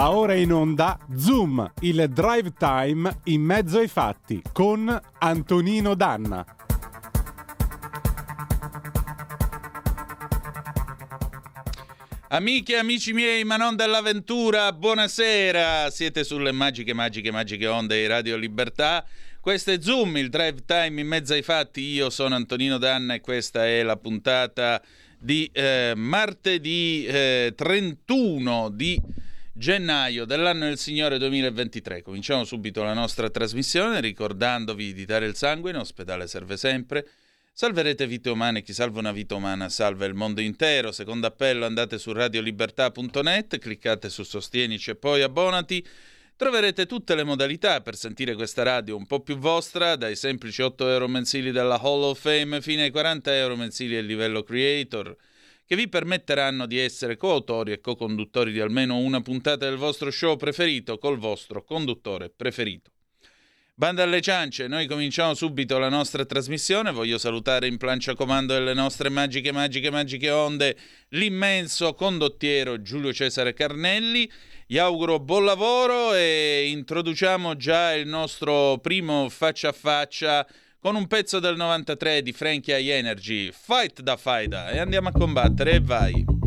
Va ora in onda Zoom, il drive time in mezzo ai fatti con Antonino Danna. Amiche e amici miei, ma non dell'avventura, buonasera! Siete sulle magiche, magiche, magiche onde di Radio Libertà. Questo è Zoom, il drive time in mezzo ai fatti. Io sono Antonino Danna e questa è la puntata di eh, martedì eh, 31 di gennaio dell'anno del Signore 2023. Cominciamo subito la nostra trasmissione ricordandovi di dare il sangue, in ospedale serve sempre. Salverete vite umane, chi salva una vita umana salva il mondo intero. Secondo appello andate su radiolibertà.net, cliccate su Sostienici e poi abbonati. Troverete tutte le modalità per sentire questa radio un po' più vostra, dai semplici 8 euro mensili della Hall of Fame fino ai 40 euro mensili a livello creator, che vi permetteranno di essere coautori e co-conduttori di almeno una puntata del vostro show preferito col vostro conduttore preferito. Banda alle ciance, noi cominciamo subito la nostra trasmissione. Voglio salutare in plancia comando delle nostre magiche, magiche, magiche onde l'immenso condottiero Giulio Cesare Carnelli. Gli auguro buon lavoro e introduciamo già il nostro primo faccia a faccia con un pezzo del 93 di Frankie High Energy, Fight da Faida, e andiamo a combattere vai.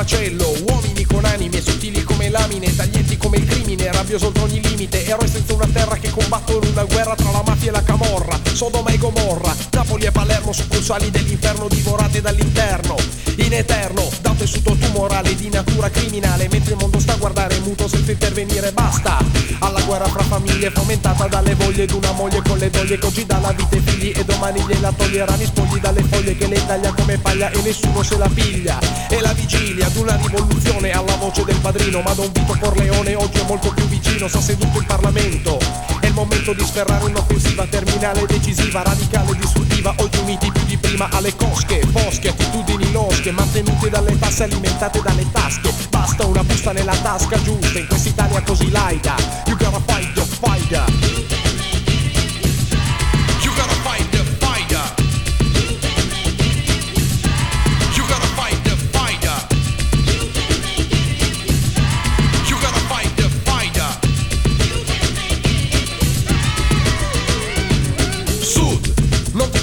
Macello Uomini con anime sottili come lamine Taglienti come il crimine, rabbioso oltre ogni limite Eroi senza una terra che combattono una guerra tra la mafia e la camorra Sodoma e Gomorra, Napoli e Palermo Succursali dell'inferno divorate dall'interno In eterno, da un tessuto tumorale di natura criminale Mentre il mondo sta a guardare muto senza intervenire Basta, alla guerra fra famiglie fomentata dalle voglie d'una moglie con le doglie Che oggi dà la vita ai figli e domani gliela toglieranno i spogli dalle foglie Che le taglia come paglia e nessuno se la piglia. E la vigilia d'una rivoluzione alla voce del padrino Ma Don Vito Corleone oggi è molto più vicino, sta seduto in Parlamento. È il momento di sferrare un'offensiva terminale, decisiva, radicale, distruttiva. Oggi uniti più di prima alle cosche, bosche, attitudini losche Mantenute dalle tasse, alimentate dalle tasche. Basta una busta nella tasca giusta in quest'Italia così laica. You gotta fight the fighter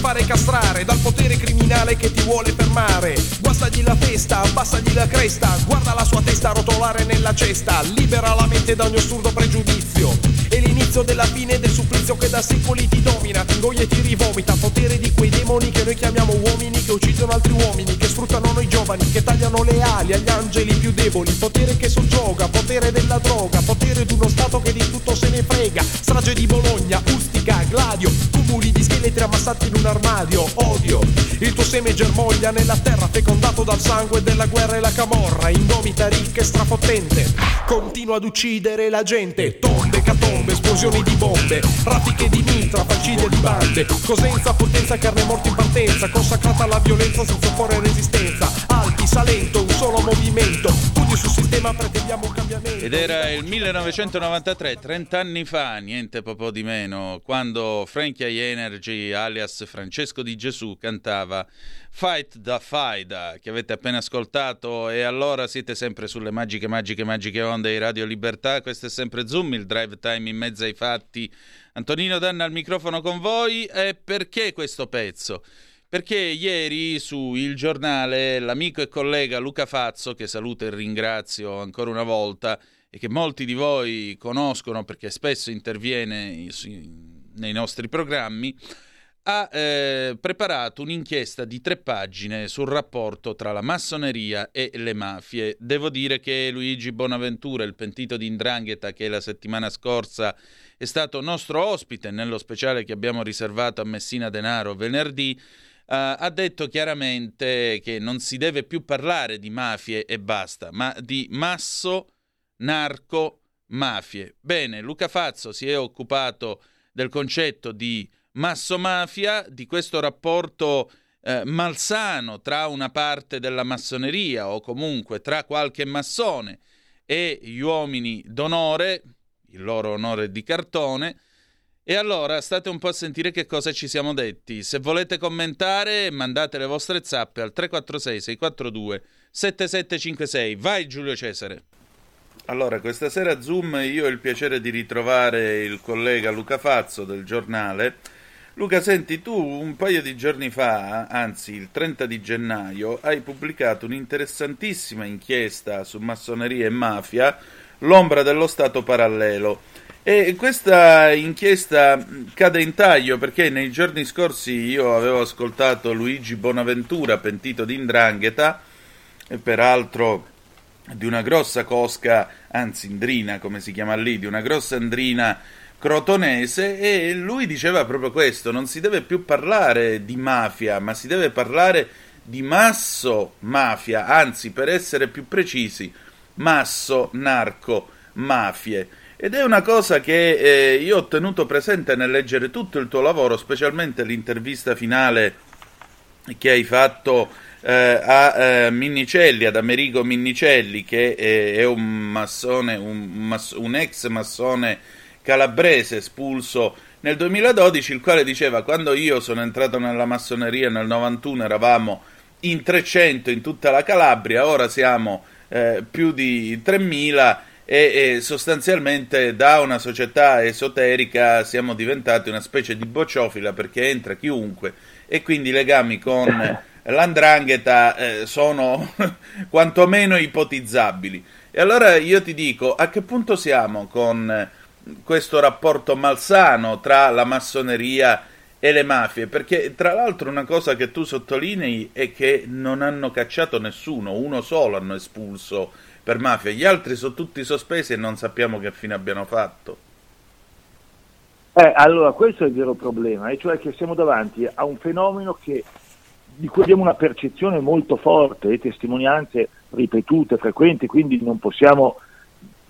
castrare dal potere criminale che ti vuole fermare. Guastagli la testa, abbassagli la cresta, guarda la sua testa rotolare nella cesta, libera la mente da ogni assurdo pregiudizio. È l'inizio della fine del supplizio che da secoli ti domina, ti ingoia e ti rivomita. Potere di quei demoni che noi chiamiamo uomini, che uccidono altri uomini, che sfruttano noi giovani, che tagliano le ali agli angeli più deboli. Potere che soggioga, potere della droga, potere di uno Stato che di tutto se ne frega. Strage di Bologna, Ustica, Gladio, cumuli di scheletri ammassati in un armadio. Odio, il tuo seme germoglia nella terra fecondato dal sangue della guerra e la camorra. Indomita, ricca e strafotente, continua ad uccidere la gente. Tombe, catombe, esplosioni di bombe, raffiche di mitra, falcide di bande. Cosenza, potenza, carne morta in partenza, consacrata alla violenza senza opporre resistenza. Salento, un solo movimento. Pugni sul sistema, pretendiamo un cambiamento. Ed era il 1993, 30 anni fa, niente po' di meno, quando Frankie High Energy, alias Francesco di Gesù, cantava Fight da Faida, che avete appena ascoltato, e allora siete sempre sulle magiche, magiche, magiche onde di Radio Libertà. Questo è sempre Zoom, il drive time in mezzo ai fatti. Antonino Danna al microfono con voi. E perché questo pezzo? Perché ieri su Il Giornale l'amico e collega Luca Fazzo, che saluto e ringrazio ancora una volta, e che molti di voi conoscono perché spesso interviene nei nostri programmi, ha eh, preparato un'inchiesta di tre pagine sul rapporto tra la massoneria e le mafie. Devo dire che Luigi Bonaventura, il pentito di Indrangheta, che la settimana scorsa è stato nostro ospite nello speciale che abbiamo riservato a Messina Denaro venerdì, ha detto chiaramente che non si deve più parlare di mafie e basta, ma di masso, narco, mafie. Bene, Luca Fazzo si è occupato del concetto di masso-mafia, di questo rapporto eh, malsano tra una parte della massoneria o comunque tra qualche massone e gli uomini d'onore, il loro onore di cartone. E allora state un po' a sentire che cosa ci siamo detti. Se volete commentare, mandate le vostre zappe al 346 642 7756. Vai Giulio Cesare. Allora, questa sera Zoom io ho il piacere di ritrovare il collega Luca Fazzo del giornale Luca, senti, tu un paio di giorni fa, anzi il 30 di gennaio, hai pubblicato un'interessantissima inchiesta su massoneria e mafia, L'ombra dello Stato parallelo. E questa inchiesta cade in taglio perché nei giorni scorsi io avevo ascoltato Luigi Bonaventura, pentito di Indrangheta, e peraltro di una grossa cosca, anzi indrina come si chiama lì, di una grossa andrina crotonese e lui diceva proprio questo, non si deve più parlare di mafia, ma si deve parlare di masso mafia, anzi per essere più precisi, masso narco mafie. Ed è una cosa che eh, io ho tenuto presente nel leggere tutto il tuo lavoro, specialmente l'intervista finale che hai fatto eh, a eh, Minnicelli, ad Amerigo Minnicelli, che è, è un massone, un, mass- un ex massone calabrese espulso nel 2012, il quale diceva quando io sono entrato nella massoneria nel 91 eravamo in 300 in tutta la Calabria, ora siamo eh, più di 3000 e, e, sostanzialmente da una società esoterica siamo diventati una specie di bocciofila perché entra chiunque e quindi i legami con l'andrangheta eh, sono quantomeno ipotizzabili. E allora io ti dico, a che punto siamo con questo rapporto malsano tra la massoneria e le mafie, perché tra l'altro una cosa che tu sottolinei è che non hanno cacciato nessuno, uno solo hanno espulso per mafia, gli altri sono tutti sospesi e non sappiamo che fine abbiano fatto. Eh, allora, questo è il vero problema, e cioè che siamo davanti a un fenomeno che, di cui abbiamo una percezione molto forte e testimonianze ripetute, frequenti, quindi non possiamo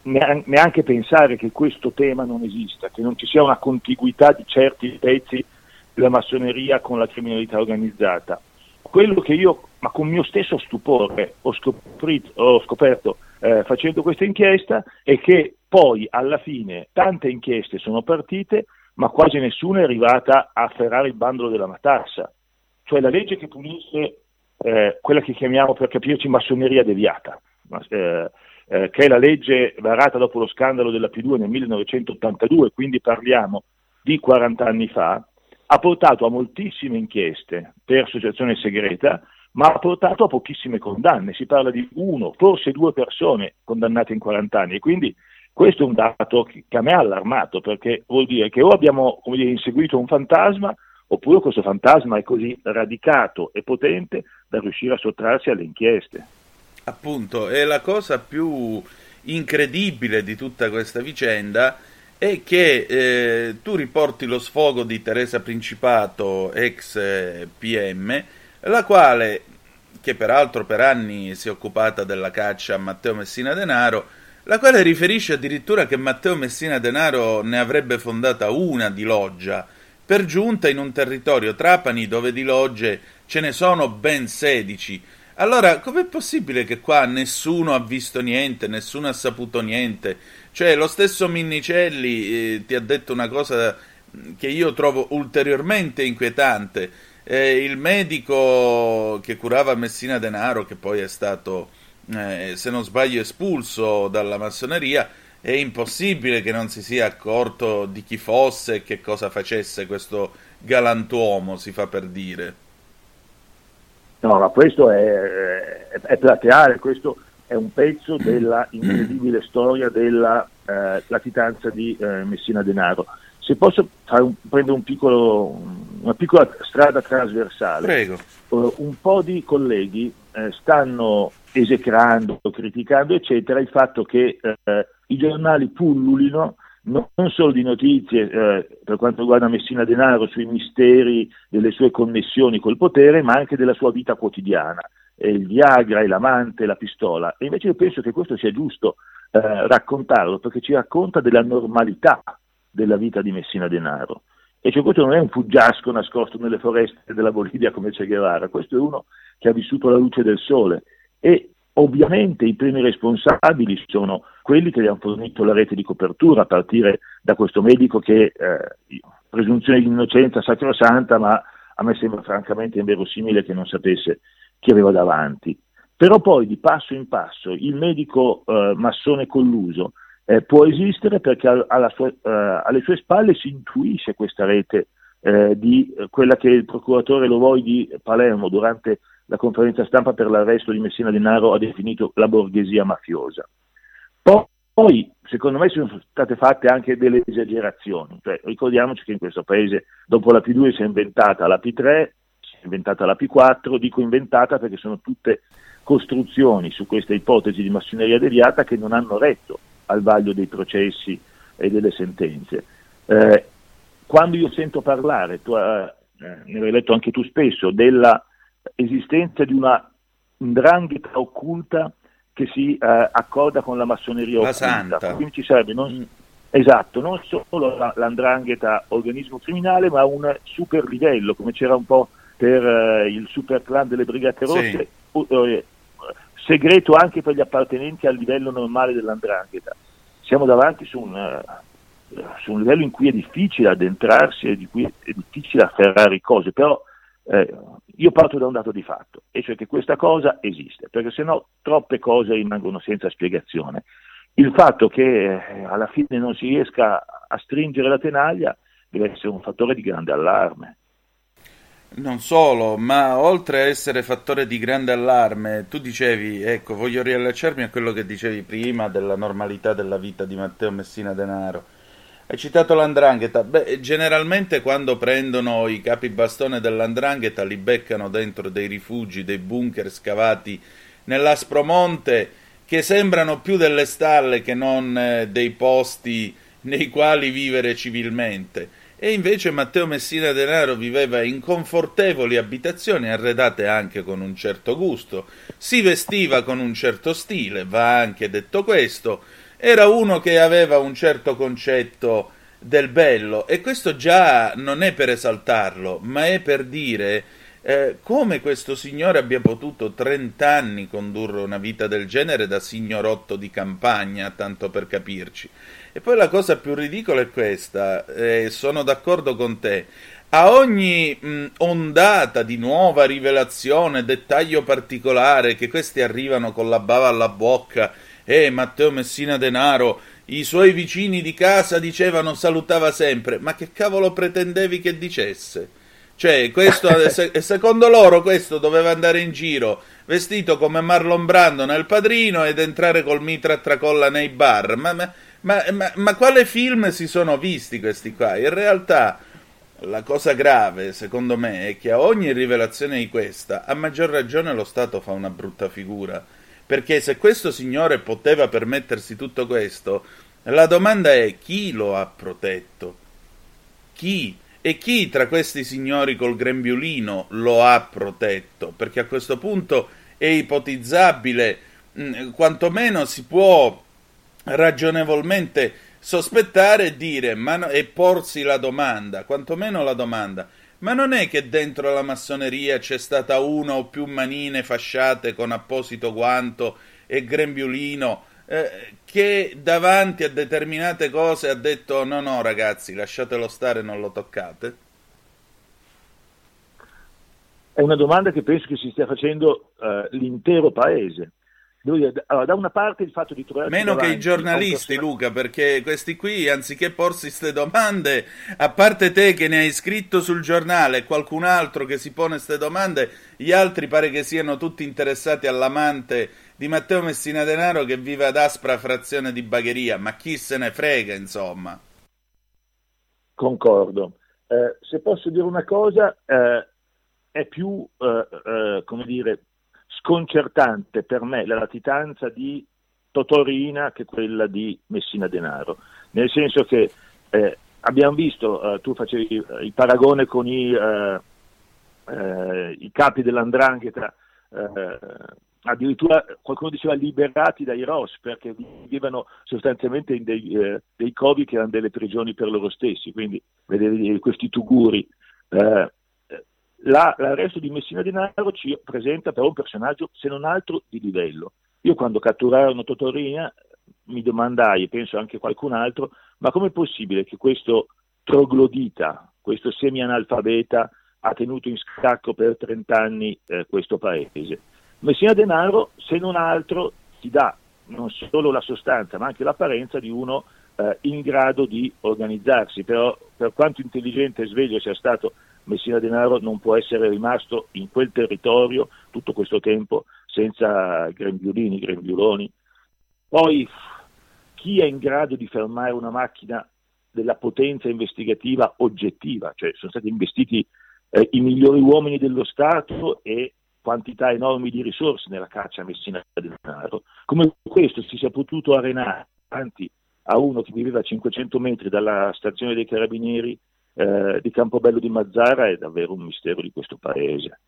neanche pensare che questo tema non esista, che non ci sia una contiguità di certi pezzi della massoneria con la criminalità organizzata. Quello che io, ma con mio stesso stupore, ho, ho scoperto eh, facendo questa inchiesta è che poi alla fine tante inchieste sono partite, ma quasi nessuna è arrivata a afferrare il bandolo della matassa, cioè la legge che punisce eh, quella che chiamiamo per capirci massoneria deviata. Eh, eh, che è la legge varata dopo lo scandalo della P2 nel 1982, quindi parliamo di 40 anni fa, ha portato a moltissime inchieste per associazione segreta, ma ha portato a pochissime condanne. Si parla di uno, forse due persone condannate in 40 anni e quindi questo è un dato che, a me ha allarmato perché vuol dire che o abbiamo dire, inseguito un fantasma oppure questo fantasma è così radicato e potente da riuscire a sottrarsi alle inchieste. Appunto, e la cosa più incredibile di tutta questa vicenda è che eh, tu riporti lo sfogo di Teresa Principato, ex eh, PM, la quale, che peraltro per anni si è occupata della caccia a Matteo Messina Denaro, la quale riferisce addirittura che Matteo Messina Denaro ne avrebbe fondata una di loggia, per giunta in un territorio Trapani dove di logge ce ne sono ben 16, allora, com'è possibile che qua nessuno ha visto niente, nessuno ha saputo niente? Cioè, lo stesso Minnicelli eh, ti ha detto una cosa che io trovo ulteriormente inquietante. Eh, il medico che curava Messina Denaro, che poi è stato, eh, se non sbaglio, espulso dalla massoneria, è impossibile che non si sia accorto di chi fosse e che cosa facesse questo galantuomo, si fa per dire. No, ma questo è, è, è plateale, questo è un pezzo della incredibile storia della eh, latitanza di eh, Messina Denaro. Se posso un, prendere un piccolo, una piccola strada trasversale. Uh, un po' di colleghi eh, stanno esecrando, criticando, eccetera, il fatto che eh, i giornali pullulino non solo di notizie eh, per quanto riguarda Messina Denaro sui misteri delle sue connessioni col potere, ma anche della sua vita quotidiana, eh, il Viagra, l'amante, la pistola. E invece io penso che questo sia giusto eh, raccontarlo perché ci racconta della normalità della vita di Messina Denaro. E cioè questo non è un fuggiasco nascosto nelle foreste della Bolivia come Che Guevara, questo è uno che ha vissuto la luce del sole e ovviamente i primi responsabili sono quelli che gli hanno fornito la rete di copertura, a partire da questo medico che, eh, presunzione di innocenza sacrosanta, ma a me sembra francamente inverosimile che non sapesse chi aveva davanti. Però poi di passo in passo il medico eh, massone colluso eh, può esistere perché sua, eh, alle sue spalle si intuisce questa rete eh, di eh, quella che il procuratore Lovoi di Palermo durante la conferenza stampa per l'arresto di Messina Denaro ha definito la borghesia mafiosa. Poi, secondo me, sono state fatte anche delle esagerazioni. Cioè, ricordiamoci che in questo paese, dopo la P2 si è inventata la P3, si è inventata la P4, dico inventata perché sono tutte costruzioni su questa ipotesi di massoneria deviata che non hanno retto al vaglio dei processi e delle sentenze. Eh, quando io sento parlare, tu eh, ne hai letto anche tu spesso, della esistenza di una ndrangheta occulta che si eh, accorda con la massoneria la occulta. Santa. Quindi ci sarebbe non, esatto, non solo la, l'andrangheta organismo criminale, ma un super livello, come c'era un po' per eh, il super clan delle Brigate Rosse, sì. eh, segreto anche per gli appartenenti al livello normale dell'andrangheta. Siamo davanti su un, uh, su un livello in cui è difficile addentrarsi, e di cui è difficile afferrare cose, però eh, io parto da un dato di fatto, e cioè che questa cosa esiste, perché se no troppe cose rimangono senza spiegazione. Il fatto che eh, alla fine non si riesca a stringere la tenaglia deve essere un fattore di grande allarme. Non solo, ma oltre a essere fattore di grande allarme, tu dicevi, ecco, voglio riallacciarmi a quello che dicevi prima della normalità della vita di Matteo Messina Denaro. Hai citato l'andrangheta. Beh, generalmente quando prendono i capi bastone dell'andrangheta li beccano dentro dei rifugi, dei bunker scavati nell'Aspromonte che sembrano più delle stalle che non eh, dei posti nei quali vivere civilmente. E invece Matteo Messina Denaro viveva in confortevoli abitazioni arredate anche con un certo gusto, si vestiva con un certo stile, va anche detto questo, era uno che aveva un certo concetto del bello. E questo già non è per esaltarlo, ma è per dire eh, come questo signore abbia potuto 30 anni condurre una vita del genere da signorotto di campagna, tanto per capirci. E poi la cosa più ridicola è questa, eh, sono d'accordo con te. A ogni mh, ondata di nuova rivelazione, dettaglio particolare, che questi arrivano con la bava alla bocca, e eh, Matteo Messina Denaro, i suoi vicini di casa dicevano salutava sempre, ma che cavolo pretendevi che dicesse? Cioè, questo, secondo loro questo doveva andare in giro vestito come Marlon Brando nel padrino ed entrare col mitra a tracolla nei bar. Ma, ma, ma, ma, ma quale film si sono visti questi qua? In realtà la cosa grave, secondo me, è che a ogni rivelazione di questa, a maggior ragione lo Stato fa una brutta figura. Perché se questo signore poteva permettersi tutto questo, la domanda è chi lo ha protetto? Chi? E chi tra questi signori col grembiulino lo ha protetto? Perché a questo punto è ipotizzabile, mm, quantomeno si può ragionevolmente sospettare e dire no, e porsi la domanda, quantomeno la domanda. Ma non è che dentro la massoneria c'è stata una o più manine fasciate con apposito guanto e grembiulino eh, che davanti a determinate cose ha detto no no ragazzi lasciatelo stare non lo toccate? È una domanda che penso che si stia facendo uh, l'intero paese. Allora, da una parte il fatto di trovare meno che i giornalisti Luca perché questi qui anziché porsi queste domande a parte te che ne hai scritto sul giornale qualcun altro che si pone queste domande gli altri pare che siano tutti interessati all'amante di Matteo Messina Denaro che vive ad aspra frazione di Bagheria. Ma chi se ne frega insomma? Concordo. Eh, se posso dire una cosa eh, è più eh, eh come dire sconcertante per me la latitanza di Totorina che quella di Messina Denaro. nel senso che eh, abbiamo visto, eh, tu facevi il paragone con i, eh, eh, i capi dell'andrangheta, eh, addirittura qualcuno diceva liberati dai ROS perché vivevano sostanzialmente in dei, eh, dei covi che erano delle prigioni per loro stessi, quindi vedere questi tuguri. Eh, la, l'arresto di Messina Denaro ci presenta però un personaggio, se non altro, di livello. Io quando catturarono Totorina mi domandai, e penso anche qualcun altro, ma com'è possibile che questo troglodita, questo semi-analfabeta, ha tenuto in scacco per 30 anni eh, questo paese? Messina Denaro, se non altro, ti dà non solo la sostanza, ma anche l'apparenza di uno eh, in grado di organizzarsi, però per quanto intelligente e sveglio sia stato Messina Denaro non può essere rimasto in quel territorio tutto questo tempo senza grembiulini, grembiuloni. Poi chi è in grado di fermare una macchina della potenza investigativa oggettiva, cioè sono stati investiti eh, i migliori uomini dello Stato e quantità enormi di risorse nella caccia a Messina Denaro, come questo si sia potuto arenare davanti a uno che viveva a 500 metri dalla stazione dei carabinieri eh, di Campobello di Mazzara è davvero un mistero di questo paese.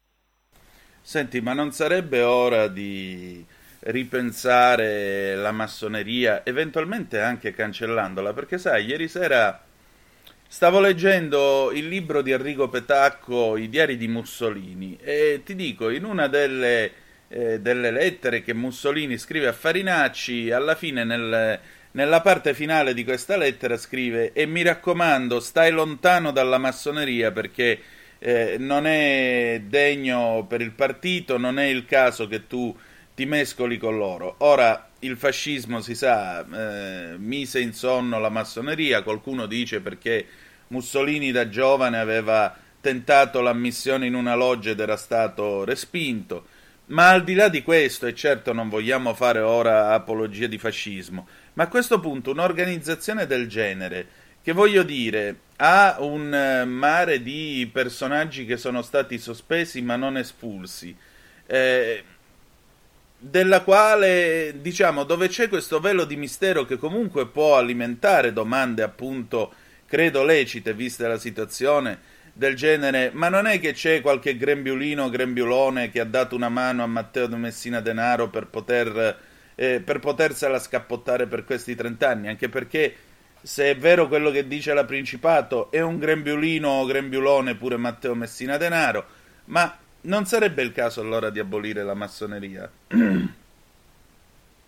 Senti, ma non sarebbe ora di ripensare la massoneria, eventualmente anche cancellandola? Perché sai, ieri sera stavo leggendo il libro di Enrico Petacco, I diari di Mussolini, e ti dico, in una delle, eh, delle lettere che Mussolini scrive a Farinacci, alla fine nel, nella parte finale di questa lettera scrive e mi raccomando, stai lontano dalla massoneria perché eh, non è degno per il partito, non è il caso che tu ti mescoli con loro. Ora, il fascismo, si sa, eh, mise in sonno la massoneria, qualcuno dice perché Mussolini da giovane aveva tentato l'ammissione in una loggia ed era stato respinto. Ma al di là di questo, e certo non vogliamo fare ora apologia di fascismo, ma a questo punto un'organizzazione del genere, che voglio dire, ha un eh, mare di personaggi che sono stati sospesi ma non espulsi, eh, della quale, diciamo, dove c'è questo velo di mistero che comunque può alimentare domande appunto, credo lecite, vista la situazione, del genere, ma non è che c'è qualche grembiulino o grembiulone che ha dato una mano a Matteo de Messina Denaro per poter eh, per potersela scappottare per questi 30 anni, anche perché se è vero quello che dice la Principato, è un grembiulino o grembiulone pure Matteo Messina Denaro, ma non sarebbe il caso allora di abolire la massoneria?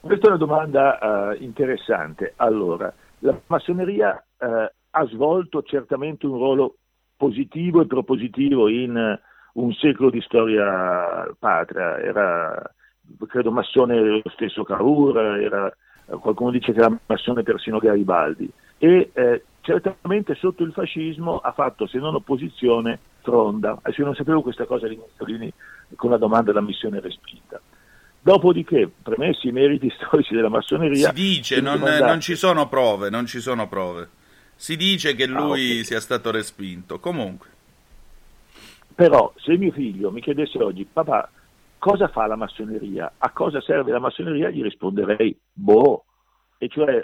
Questa è una domanda uh, interessante. Allora, la massoneria uh, ha svolto certamente un ruolo positivo e propositivo in uh, un secolo di storia patria. Era credo massone lo stesso Cavour, era, qualcuno dice che era massone persino Garibaldi, e eh, certamente sotto il fascismo ha fatto, se non opposizione, fronda. Adesso io non sapevo questa cosa di Mussolini con la domanda della missione respinta. Dopodiché, premessi i meriti storici della massoneria... Si dice, non, non, ci sono prove, non ci sono prove. Si dice che lui ah, okay. sia stato respinto, comunque. Però, se mio figlio mi chiedesse oggi, papà, cosa fa la massoneria? A cosa serve la massoneria? Gli risponderei, boh. E cioè,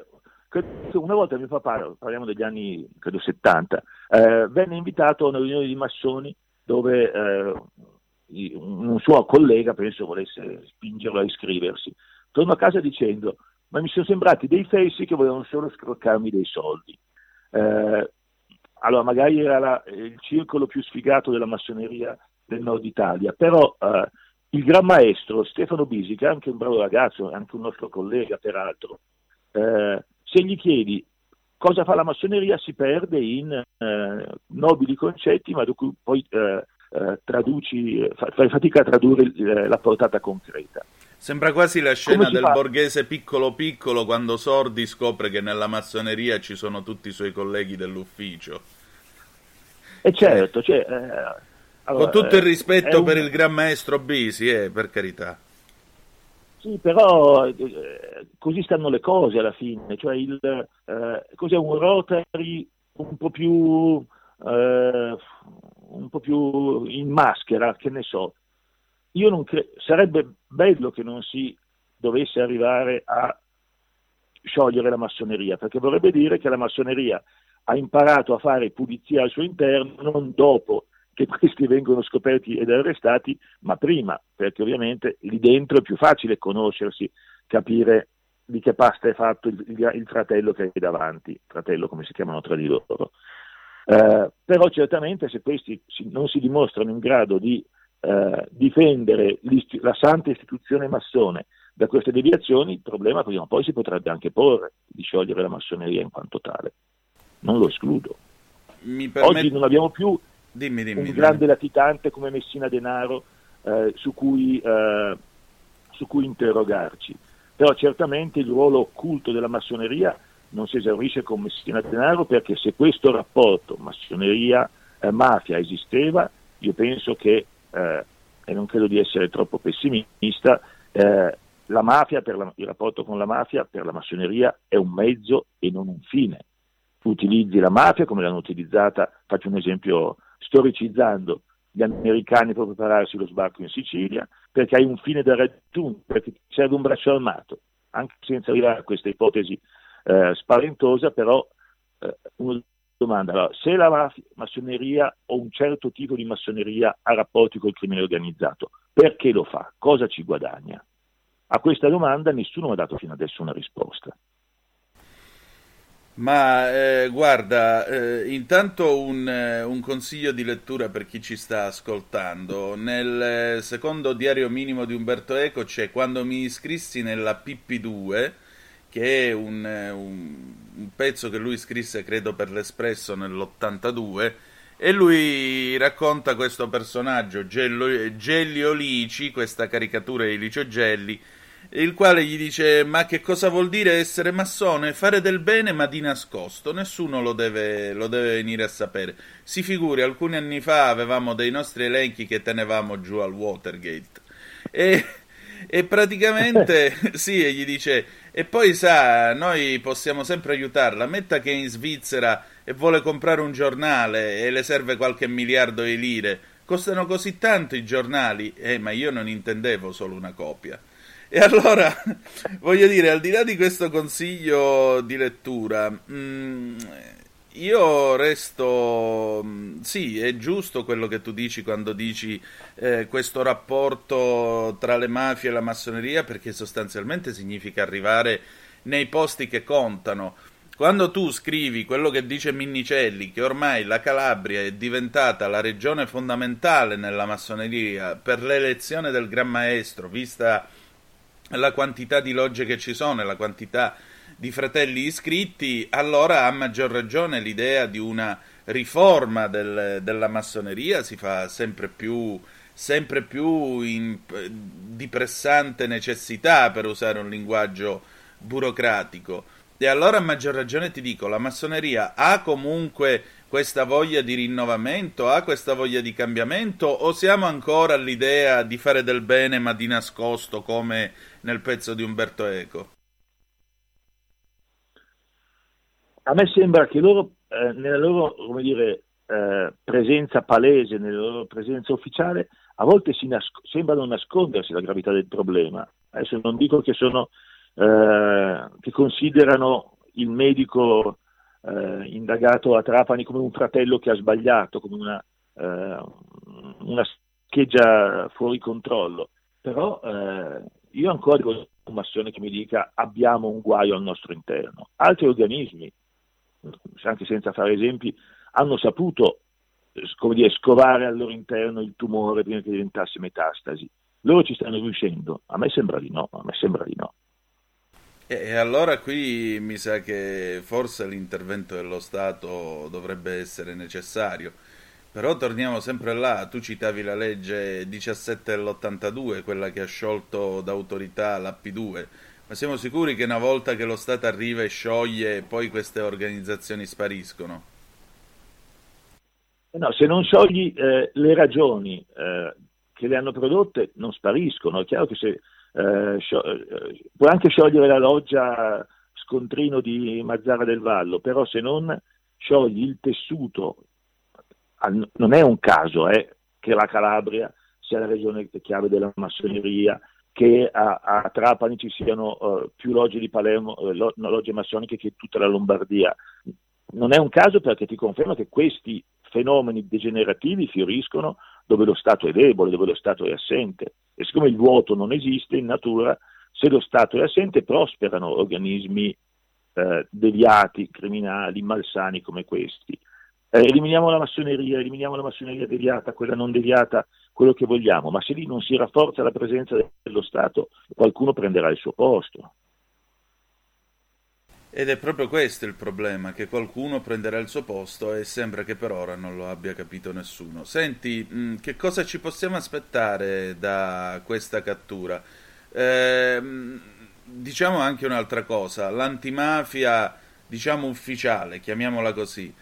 una volta mio papà, parliamo degli anni, credo 70, eh, venne invitato a una riunione di massoni dove eh, un suo collega, penso, volesse spingerlo a iscriversi. Torno a casa dicendo, ma mi sono sembrati dei fessi che volevano solo scroccarmi dei soldi. Eh, allora, magari era la, il circolo più sfigato della massoneria del nord Italia, però eh, il gran maestro Stefano Bisi, che è anche un bravo ragazzo, anche un nostro collega peraltro, eh, se gli chiedi cosa fa la massoneria si perde in eh, nobili concetti, ma dopo poi eh, eh traduci, fai fatica a tradurre eh, la portata concreta. Sembra quasi la scena del fa? borghese piccolo piccolo quando Sordi scopre che nella massoneria ci sono tutti i suoi colleghi dell'ufficio. E certo, cioè, eh, allora, Con tutto il rispetto un... per il gran maestro Bisi, eh, per carità. Sì, però eh, così stanno le cose alla fine, cioè il, eh, cos'è un Rotary un po' più eh, un po' più in maschera, che ne so. Io non cre- sarebbe bello che non si dovesse arrivare a sciogliere la massoneria, perché vorrebbe dire che la massoneria ha imparato a fare pulizia al suo interno non dopo che questi vengono scoperti ed arrestati, ma prima, perché ovviamente lì dentro è più facile conoscersi, capire di che pasta è fatto il, il, il fratello che è davanti, fratello come si chiamano tra di loro. Eh, però certamente se questi si, non si dimostrano in grado di eh, difendere la santa istituzione massone da queste deviazioni, il problema prima o poi si potrebbe anche porre di sciogliere la massoneria in quanto tale. Non lo escludo. Permet... Oggi non abbiamo più dimmi, dimmi, un dimmi. grande latitante come Messina Denaro eh, su, cui, eh, su cui interrogarci, però certamente il ruolo occulto della massoneria non si esaurisce con Messina Denaro perché se questo rapporto massoneria-mafia esisteva, io penso che, eh, e non credo di essere troppo pessimista, eh, la mafia, la, il rapporto con la mafia per la massoneria è un mezzo e non un fine. Tu utilizzi la mafia come l'hanno utilizzata, faccio un esempio storicizzando, gli americani per prepararsi lo sbarco in Sicilia, perché hai un fine da raggiungere, perché serve un braccio armato, anche senza arrivare a questa ipotesi eh, spaventosa, però eh, una domanda, allora, se la massoneria o un certo tipo di massoneria ha rapporti col crimine organizzato, perché lo fa? Cosa ci guadagna? A questa domanda nessuno mi ha dato fino adesso una risposta. Ma eh, guarda, eh, intanto un, eh, un, consiglio di lettura per chi ci sta ascoltando. Nel secondo diario minimo di Umberto Eco c'è Quando mi iscrissi nella PP2, che è un, eh, un, un pezzo che lui scrisse, credo, per l'Espresso nell'82, e lui racconta questo personaggio, Gello, Gelli Olici, questa caricatura di Licio Gelli, il quale gli dice ma che cosa vuol dire essere massone? Fare del bene ma di nascosto, nessuno lo deve, lo deve venire a sapere. Si figuri, alcuni anni fa avevamo dei nostri elenchi che tenevamo giù al Watergate e, e praticamente sì, e gli dice e poi sa, noi possiamo sempre aiutarla, metta che è in Svizzera e vuole comprare un giornale e le serve qualche miliardo di lire, costano così tanto i giornali, eh ma io non intendevo solo una copia. E allora, voglio dire, al di là di questo consiglio di lettura, mh, mm, io resto... Mm, sì, è giusto quello che tu dici quando dici eh, questo rapporto tra le mafie e la massoneria, perché sostanzialmente significa arrivare nei posti che contano. Quando tu scrivi quello che dice Minnicelli, che ormai la Calabria è diventata la regione fondamentale nella massoneria per l'elezione del Gran Maestro, vista la quantità di logge che ci sono e la quantità di fratelli iscritti, allora ha maggior ragione l'idea di una riforma del, della massoneria si fa sempre più, sempre più in, di pressante necessità, per usare un linguaggio burocratico. E allora a maggior ragione ti dico, la massoneria ha comunque questa voglia di rinnovamento, ha questa voglia di cambiamento o siamo ancora all'idea di fare del bene ma di nascosto come nel pezzo di Umberto Eco? A me sembra che loro, eh, nella loro dire, eh, presenza palese, nella loro presenza ufficiale, a volte nasc- sembrano nascondersi la gravità del problema. Adesso non dico che, sono, eh, che considerano il medico eh, indagato a Trapani come un fratello che ha sbagliato, come una, eh, una scheggia fuori controllo, però eh, io ancora dico un massone che mi dica abbiamo un guaio al nostro interno. Altri organismi, anche senza fare esempi, hanno saputo come dire, scovare al loro interno il tumore prima che diventasse metastasi. Loro ci stanno riuscendo? A me sembra di no, a me sembra di no. E allora qui mi sa che forse l'intervento dello Stato dovrebbe essere necessario. Però torniamo sempre là, tu citavi la legge 17 dell'82, quella che ha sciolto d'autorità l'AP2, ma siamo sicuri che una volta che lo Stato arriva e scioglie, poi queste organizzazioni spariscono? No, se non sciogli eh, le ragioni eh, che le hanno prodotte, non spariscono. È chiaro che se eh, eh, puoi anche sciogliere la loggia scontrino di Mazzara del Vallo, però se non sciogli il tessuto, non è un caso eh, che la Calabria sia la regione chiave della massoneria, che a, a Trapani ci siano uh, più logge di Palermo, uh, lo, logge massoniche che tutta la Lombardia. Non è un caso perché ti conferma che questi fenomeni degenerativi fioriscono dove lo Stato è debole, dove lo Stato è assente. E siccome il vuoto non esiste in natura, se lo Stato è assente prosperano organismi eh, deviati, criminali, malsani come questi. Eh, eliminiamo la massoneria, eliminiamo la massoneria deviata, quella non deviata, quello che vogliamo, ma se lì non si rafforza la presenza dello Stato, qualcuno prenderà il suo posto. Ed è proprio questo il problema, che qualcuno prenderà il suo posto e sembra che per ora non lo abbia capito nessuno. Senti, mh, che cosa ci possiamo aspettare da questa cattura? Eh, diciamo anche un'altra cosa, l'antimafia, diciamo ufficiale, chiamiamola così,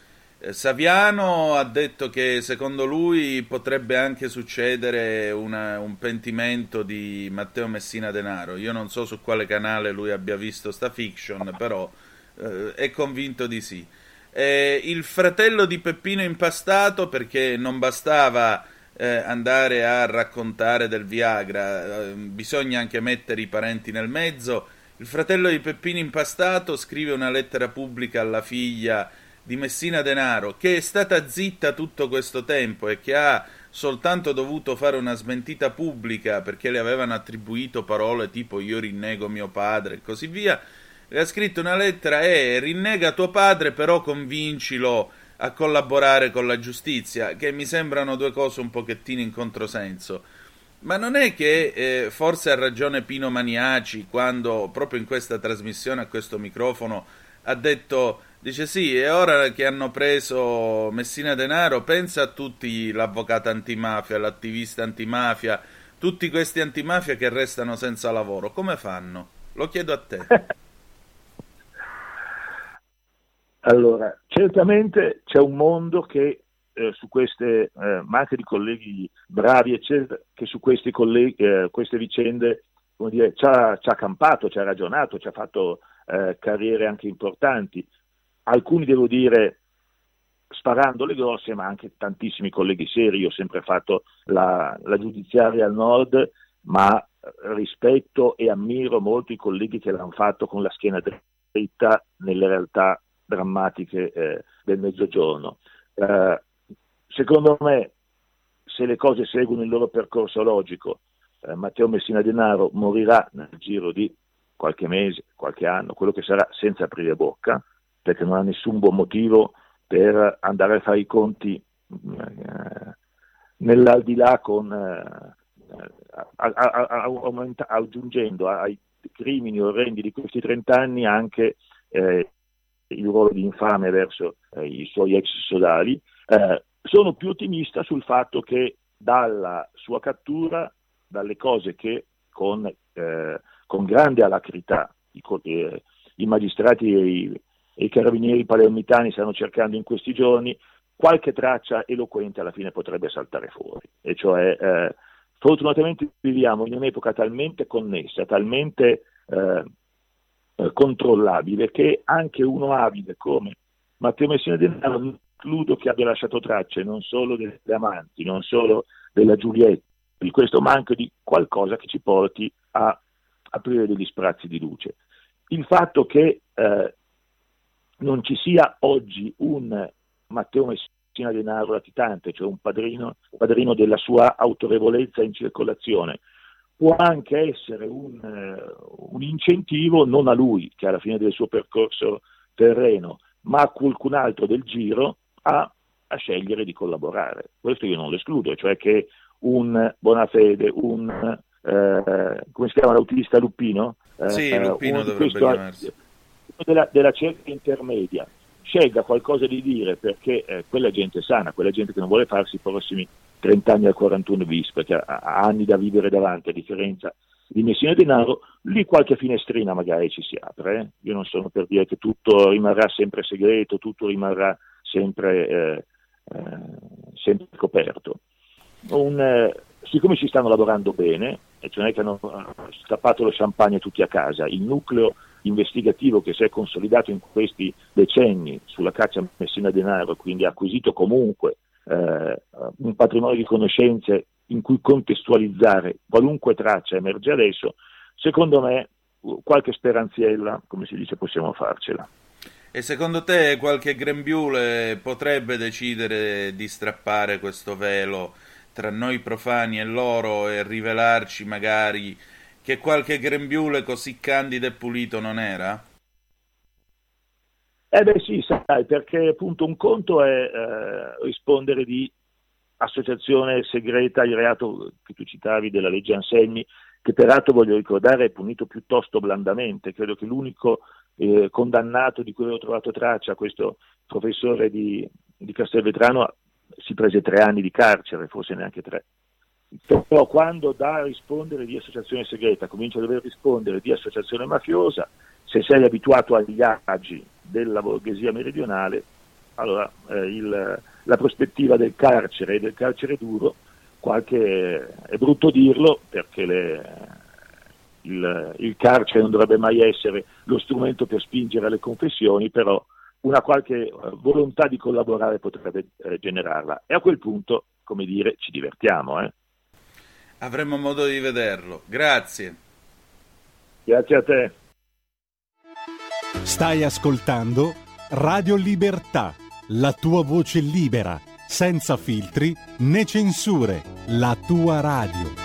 Saviano ha detto che secondo lui potrebbe anche succedere una, un pentimento di Matteo Messina Denaro. Io non so su quale canale lui abbia visto sta fiction, però eh, è convinto di sì. Eh, il fratello di Peppino impastato, perché non bastava eh, andare a raccontare del Viagra, eh, bisogna anche mettere i parenti nel mezzo. Il fratello di Peppino impastato scrive una lettera pubblica alla figlia di Messina Denaro, che è stata zitta tutto questo tempo e che ha soltanto dovuto fare una smentita pubblica perché le avevano attribuito parole tipo io rinnego mio padre e così via, le ha scritto una lettera e rinnega tuo padre però convincilo a collaborare con la giustizia, che mi sembrano due cose un pochettino in controsenso. Ma non è che eh, forse ha ragione Pino Maniaci quando proprio in questa trasmissione a questo microfono ha detto Dice sì, e ora che hanno preso Messina Denaro, pensa a tutti l'avvocato antimafia, l'attivista antimafia, tutti questi antimafia che restano senza lavoro. Come fanno? Lo chiedo a te. allora, certamente c'è un mondo che eh, su queste, eh, ma anche di colleghi bravi, eccetera, che su colleghi, eh, queste vicende ci, ha, ci ha campato, ci ha ragionato, ci ha fatto eh, carriere anche importanti alcuni devo dire sparando le grosse, ma anche tantissimi colleghi seri. Io ho sempre fatto la, la giudiziaria al nord, ma rispetto e ammiro molto i colleghi che l'hanno fatto con la schiena dritta nelle realtà drammatiche eh, del mezzogiorno. Eh, secondo me, se le cose seguono il loro percorso logico, eh, Matteo Messina Denaro morirà nel giro di qualche mese, qualche anno, quello che sarà senza aprire bocca, perché non ha nessun buon motivo per andare a fare i conti eh, nell'aldilà con, eh, a, a, a, aggiungendo ai crimini orrendi di questi 30 anni anche eh, il ruolo di infame verso eh, i suoi ex sodali. Eh, sono più ottimista sul fatto che dalla sua cattura, dalle cose che con, eh, con grande alacrità i, i magistrati e i, i carabinieri palermitani stanno cercando in questi giorni, qualche traccia eloquente alla fine potrebbe saltare fuori. E cioè, eh, fortunatamente viviamo in un'epoca talmente connessa, talmente eh, eh controllabile, che anche uno abile come Matteo Messina Denaro non escludo che abbia lasciato tracce non solo delle amanti, non solo della Giulietta, di questo manco di qualcosa che ci porti a aprire degli sprazzi di luce. Il fatto che eh, non ci sia oggi un Matteo Messina Denaro latitante, cioè un padrino, padrino, della sua autorevolezza in circolazione, può anche essere un, uh, un, incentivo non a lui, che alla fine del suo percorso terreno, ma a qualcun altro del giro a, a scegliere di collaborare. Questo io non lo escludo, cioè che un Bonafede, un eh, come si chiama l'autista Lupino? Eh, sì, Lupino dovrebbe questo, chiamarsi della, della cerchia intermedia scelga qualcosa di dire perché eh, quella gente sana, quella gente che non vuole farsi i prossimi 30 anni al 41 bis, perché ha, ha anni da vivere davanti, a differenza di Messina Denaro, lì qualche finestrina magari ci si apre. Eh? Io non sono per dire che tutto rimarrà sempre segreto, tutto rimarrà sempre, eh, eh, sempre coperto. Un, eh, siccome ci stanno lavorando bene, e cioè non è che hanno stappato lo champagne tutti a casa, il nucleo investigativo che si è consolidato in questi decenni sulla caccia a Messina Denaro, quindi ha acquisito comunque eh, un patrimonio di conoscenze in cui contestualizzare qualunque traccia emerge adesso, secondo me qualche speranziella, come si dice, possiamo farcela. E secondo te qualche grembiule potrebbe decidere di strappare questo velo tra noi profani e loro e rivelarci magari che qualche grembiule così candido e pulito non era? Eh beh sì, sai, perché appunto un conto è eh, rispondere di associazione segreta al reato che tu citavi della legge Anselmi, che peraltro voglio ricordare è punito piuttosto blandamente, credo che l'unico eh, condannato di cui ho trovato traccia, questo professore di, di Castelvetrano, si prese tre anni di carcere, forse neanche tre. Però quando da rispondere di associazione segreta comincia a dover rispondere di associazione mafiosa, se sei abituato agli agi della borghesia meridionale, allora eh, il, la prospettiva del carcere e del carcere duro, qualche, è brutto dirlo perché le, il, il, carcere non dovrebbe mai essere lo strumento per spingere alle confessioni, però una qualche volontà di collaborare potrebbe eh, generarla. E a quel punto, come dire, ci divertiamo. Eh? Avremo modo di vederlo. Grazie. Grazie a te. Stai ascoltando Radio Libertà, la tua voce libera, senza filtri né censure, la tua radio.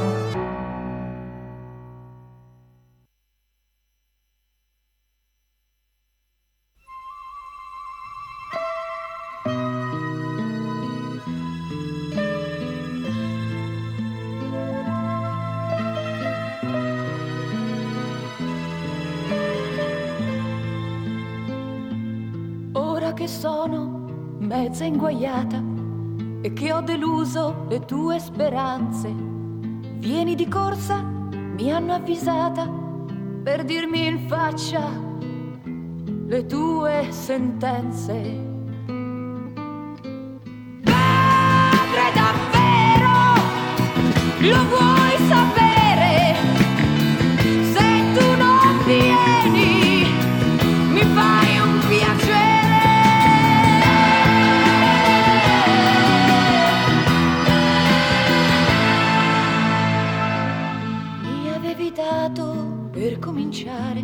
Mezza inguaiata e che ho deluso le tue speranze. Vieni di corsa, mi hanno avvisata per dirmi in faccia le tue sentenze. Padre davvero, lo vuoi cominciare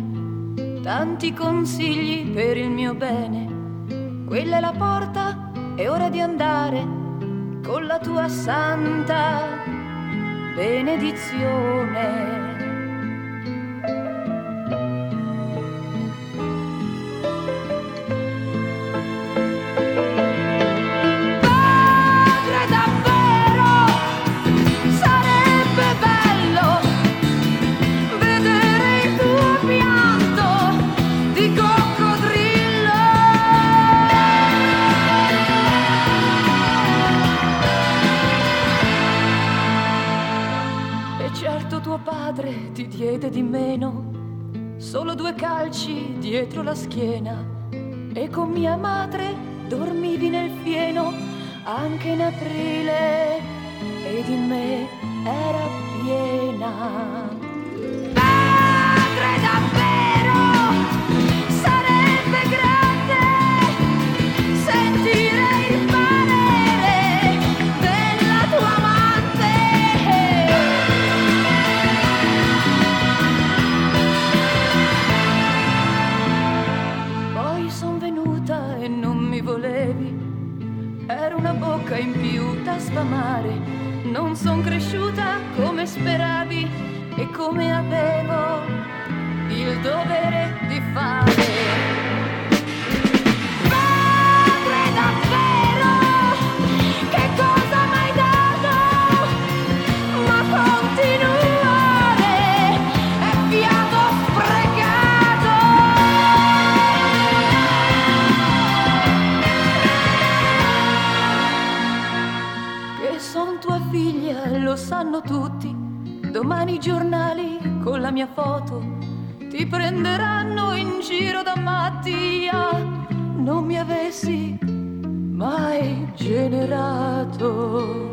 tanti consigli per il mio bene. Quella è la porta, è ora di andare con la tua santa benedizione. La schiena e con mia madre dormivi nel fieno anche in aprile ed in me era piena. Son cresciuta come speravi e come avevo il dovere di fare. Domani i giornali con la mia foto ti prenderanno in giro da mattia. Non mi avessi mai generato.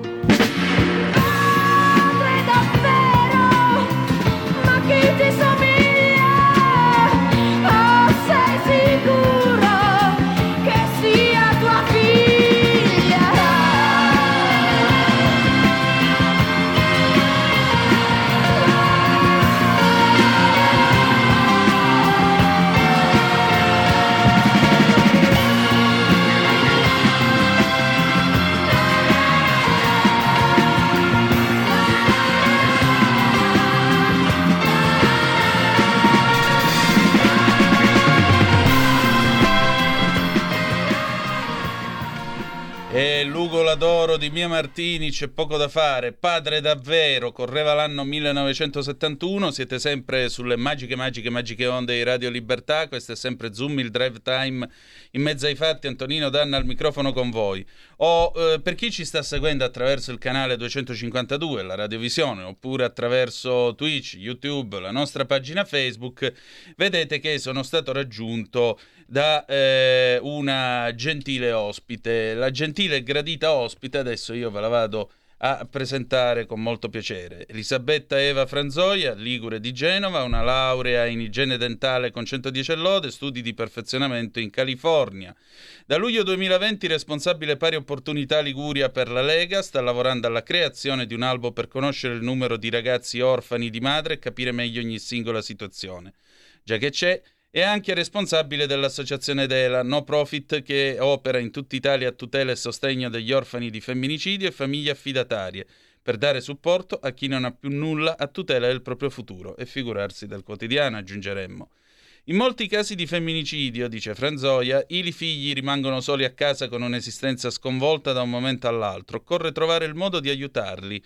D'oro di Mia Martini c'è poco da fare. Padre davvero, correva l'anno 1971. Siete sempre sulle magiche, magiche, magiche onde di Radio Libertà. Questo è sempre Zoom, il drive time in mezzo ai fatti. Antonino Danna al microfono con voi. O eh, per chi ci sta seguendo attraverso il canale 252, la radiovisione, oppure attraverso Twitch, YouTube, la nostra pagina Facebook, vedete che sono stato raggiunto da eh, una gentile ospite. La gentile e gradita ospite, adesso io ve la vado a presentare con molto piacere. Elisabetta Eva Franzoia, Ligure di Genova, una laurea in igiene dentale con 110 lode, studi di perfezionamento in California. Da luglio 2020 responsabile pari opportunità Liguria per la Lega, sta lavorando alla creazione di un albo per conoscere il numero di ragazzi orfani di madre e capire meglio ogni singola situazione. Già che c'è, è anche responsabile dell'associazione Dela, no profit che opera in tutta Italia a tutela e sostegno degli orfani di femminicidio e famiglie affidatarie, per dare supporto a chi non ha più nulla a tutela del proprio futuro e figurarsi del quotidiano, aggiungeremmo. In molti casi di femminicidio, dice Franzoia, i figli rimangono soli a casa con un'esistenza sconvolta da un momento all'altro. Occorre trovare il modo di aiutarli.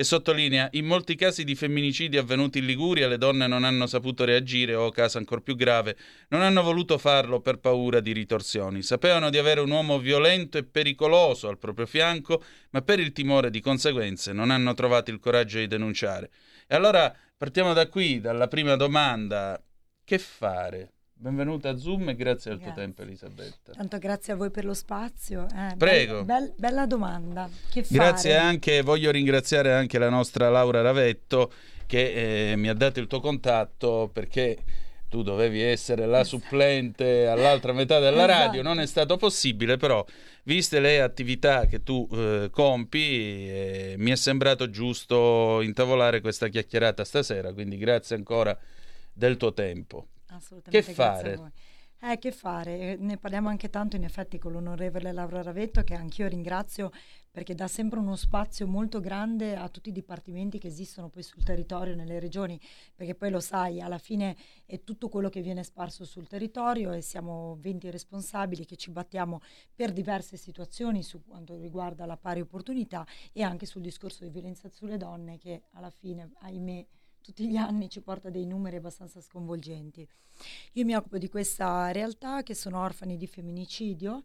E sottolinea, in molti casi di femminicidi avvenuti in Liguria le donne non hanno saputo reagire o, caso ancora più grave, non hanno voluto farlo per paura di ritorsioni. Sapevano di avere un uomo violento e pericoloso al proprio fianco, ma per il timore di conseguenze non hanno trovato il coraggio di denunciare. E allora partiamo da qui, dalla prima domanda. Che fare? Benvenuta a Zoom e grazie, al tuo tempo Elisabetta. Tanto grazie a voi per lo spazio. Eh, Prego. bel- bel- bella domanda. Che Grazie fare? anche, voglio ringraziare anche la nostra Laura Ravetto che eh, mi ha dato il tuo contatto perché tu dovevi essere la supplente all'altra metà della Esatto. radio, non è stato possibile, però viste le attività che tu eh, compi, eh, mi è sembrato giusto intavolare questa chiacchierata stasera, quindi grazie ancora del tuo tempo. Assolutamente, Che grazie fare? Eh, che fare? Eh, Ne parliamo anche tanto in effetti con l'onorevole Laura Ravetto che anch'io ringrazio perché dà sempre uno spazio molto grande a tutti i dipartimenti che esistono poi sul territorio, nelle regioni, perché poi lo sai, alla fine è tutto quello che viene sparso sul territorio e siamo 20 responsabili che ci battiamo per diverse situazioni su quanto riguarda la pari opportunità e anche sul discorso di violenza sulle donne che alla fine, ahimè, tutti gli anni ci porta dei numeri abbastanza sconvolgenti. Io mi occupo di questa realtà che sono orfani di femminicidio,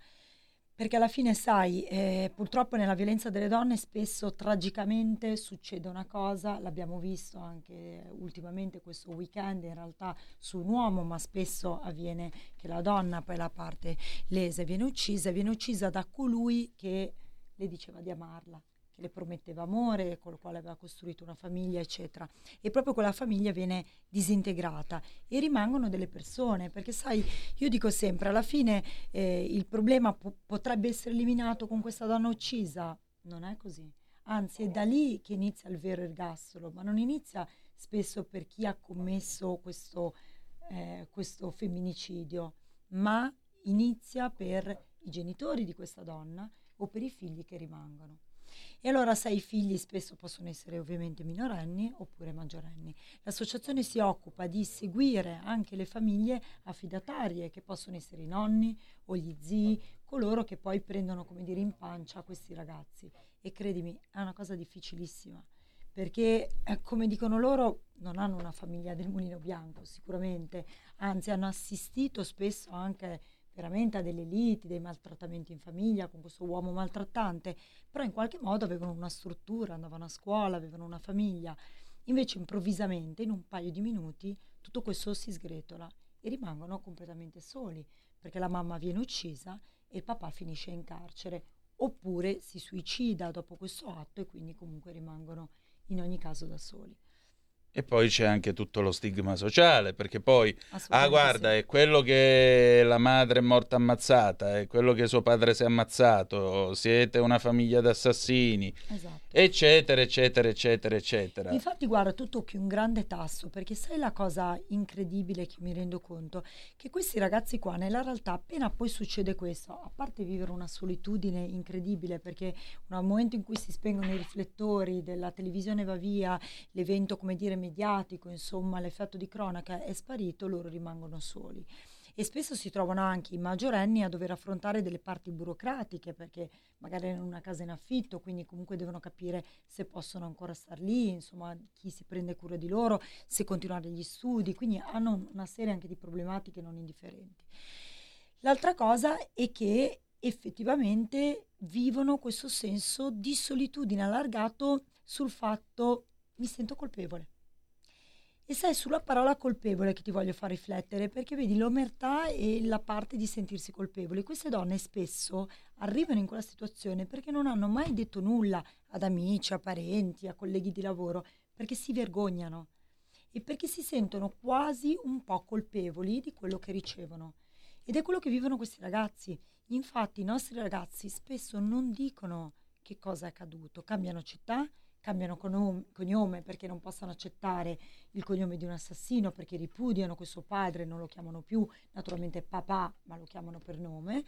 perché alla fine, sai, eh, purtroppo nella violenza delle donne spesso tragicamente succede una cosa, l'abbiamo visto anche ultimamente questo weekend in realtà su un uomo, ma spesso avviene che la donna, poi la parte lesa, viene uccisa, viene uccisa da colui che le diceva di amarla che le prometteva amore, con il quale aveva costruito una famiglia, eccetera. E proprio quella famiglia viene disintegrata e rimangono delle persone, perché sai, io dico sempre, alla fine eh, il problema po- potrebbe essere eliminato con questa donna uccisa. Non è così. Anzi, è da lì che inizia il vero ergastolo, ma non inizia spesso per chi ha commesso questo, eh, questo femminicidio, ma inizia per i genitori di questa donna o per i figli che rimangono. E allora, sai, i figli spesso possono essere ovviamente minorenni oppure maggiorenni. L'associazione si occupa di seguire anche le famiglie affidatarie, che possono essere i nonni o gli zii, coloro che poi prendono, come dire, in pancia questi ragazzi. E credimi, è una cosa difficilissima, perché, eh, come dicono loro, non hanno una famiglia del mulino bianco, sicuramente, anzi hanno assistito spesso anche veramente a delle liti, dei maltrattamenti in famiglia con questo uomo maltrattante, però in qualche modo avevano una struttura, andavano a scuola, avevano una famiglia. Invece improvvisamente, in un paio di minuti, tutto questo si sgretola e rimangono completamente soli, perché la mamma viene uccisa e il papà finisce in carcere, oppure si suicida dopo questo atto e quindi comunque rimangono in ogni caso da soli. E poi c'è anche tutto lo stigma sociale, perché poi, ah guarda, sì. è quello che la madre è morta ammazzata, è quello che suo padre si è ammazzato, siete una famiglia d'assassini, esatto. eccetera, eccetera, eccetera, eccetera. Infatti guarda, tu tocchi un grande tasso, perché sai la cosa incredibile che mi rendo conto? Che questi ragazzi qua, nella realtà, appena poi succede questo, a parte vivere una solitudine incredibile, perché nel momento in cui si spengono i riflettori della televisione va via, l'evento, come dire, mediatico, insomma, l'effetto di cronaca è sparito, loro rimangono soli. E spesso si trovano anche i maggiorenni a dover affrontare delle parti burocratiche perché magari hanno una casa in affitto, quindi comunque devono capire se possono ancora star lì, insomma, chi si prende cura di loro, se continuare gli studi, quindi hanno una serie anche di problematiche non indifferenti. L'altra cosa è che effettivamente vivono questo senso di solitudine allargato sul fatto mi sento colpevole. E sai, sulla parola colpevole che ti voglio far riflettere, perché vedi l'omertà e la parte di sentirsi colpevoli. Queste donne spesso arrivano in quella situazione perché non hanno mai detto nulla ad amici, a parenti, a colleghi di lavoro, perché si vergognano e perché si sentono quasi un po' colpevoli di quello che ricevono. Ed è quello che vivono questi ragazzi. Infatti i nostri ragazzi spesso non dicono che cosa è accaduto, cambiano città, cambiano cognome perché non possono accettare il cognome di un assassino, perché ripudiano questo padre, non lo chiamano più naturalmente papà, ma lo chiamano per nome.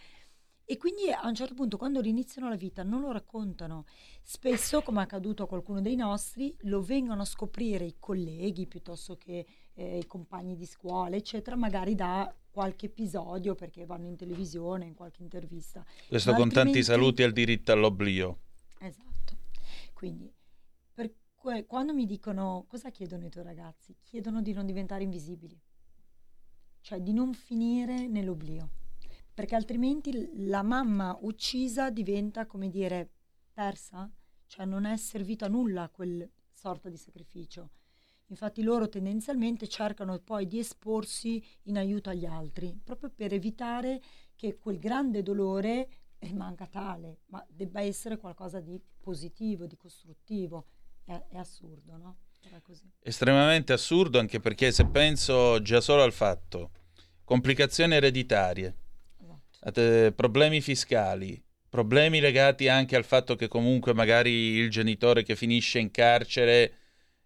E quindi a un certo punto, quando riniziano la vita, non lo raccontano. Spesso, come è accaduto a qualcuno dei nostri, lo vengono a scoprire i colleghi piuttosto che eh, i compagni di scuola, eccetera, magari da qualche episodio perché vanno in televisione, in qualche intervista. Questo Ma con altrimenti... tanti saluti al diritto all'oblio. Esatto. Quindi quando mi dicono cosa chiedono i tuoi ragazzi? Chiedono di non diventare invisibili, cioè di non finire nell'oblio, perché altrimenti la mamma uccisa diventa, come dire, persa, cioè non è servito a nulla quel sorta di sacrificio. Infatti loro tendenzialmente cercano poi di esporsi in aiuto agli altri, proprio per evitare che quel grande dolore rimanga tale, ma debba essere qualcosa di positivo, di costruttivo, è, è assurdo, no? Estremamente assurdo anche perché se penso già solo al fatto, complicazioni ereditarie, esatto. problemi fiscali, problemi legati anche al fatto che comunque magari il genitore che finisce in carcere,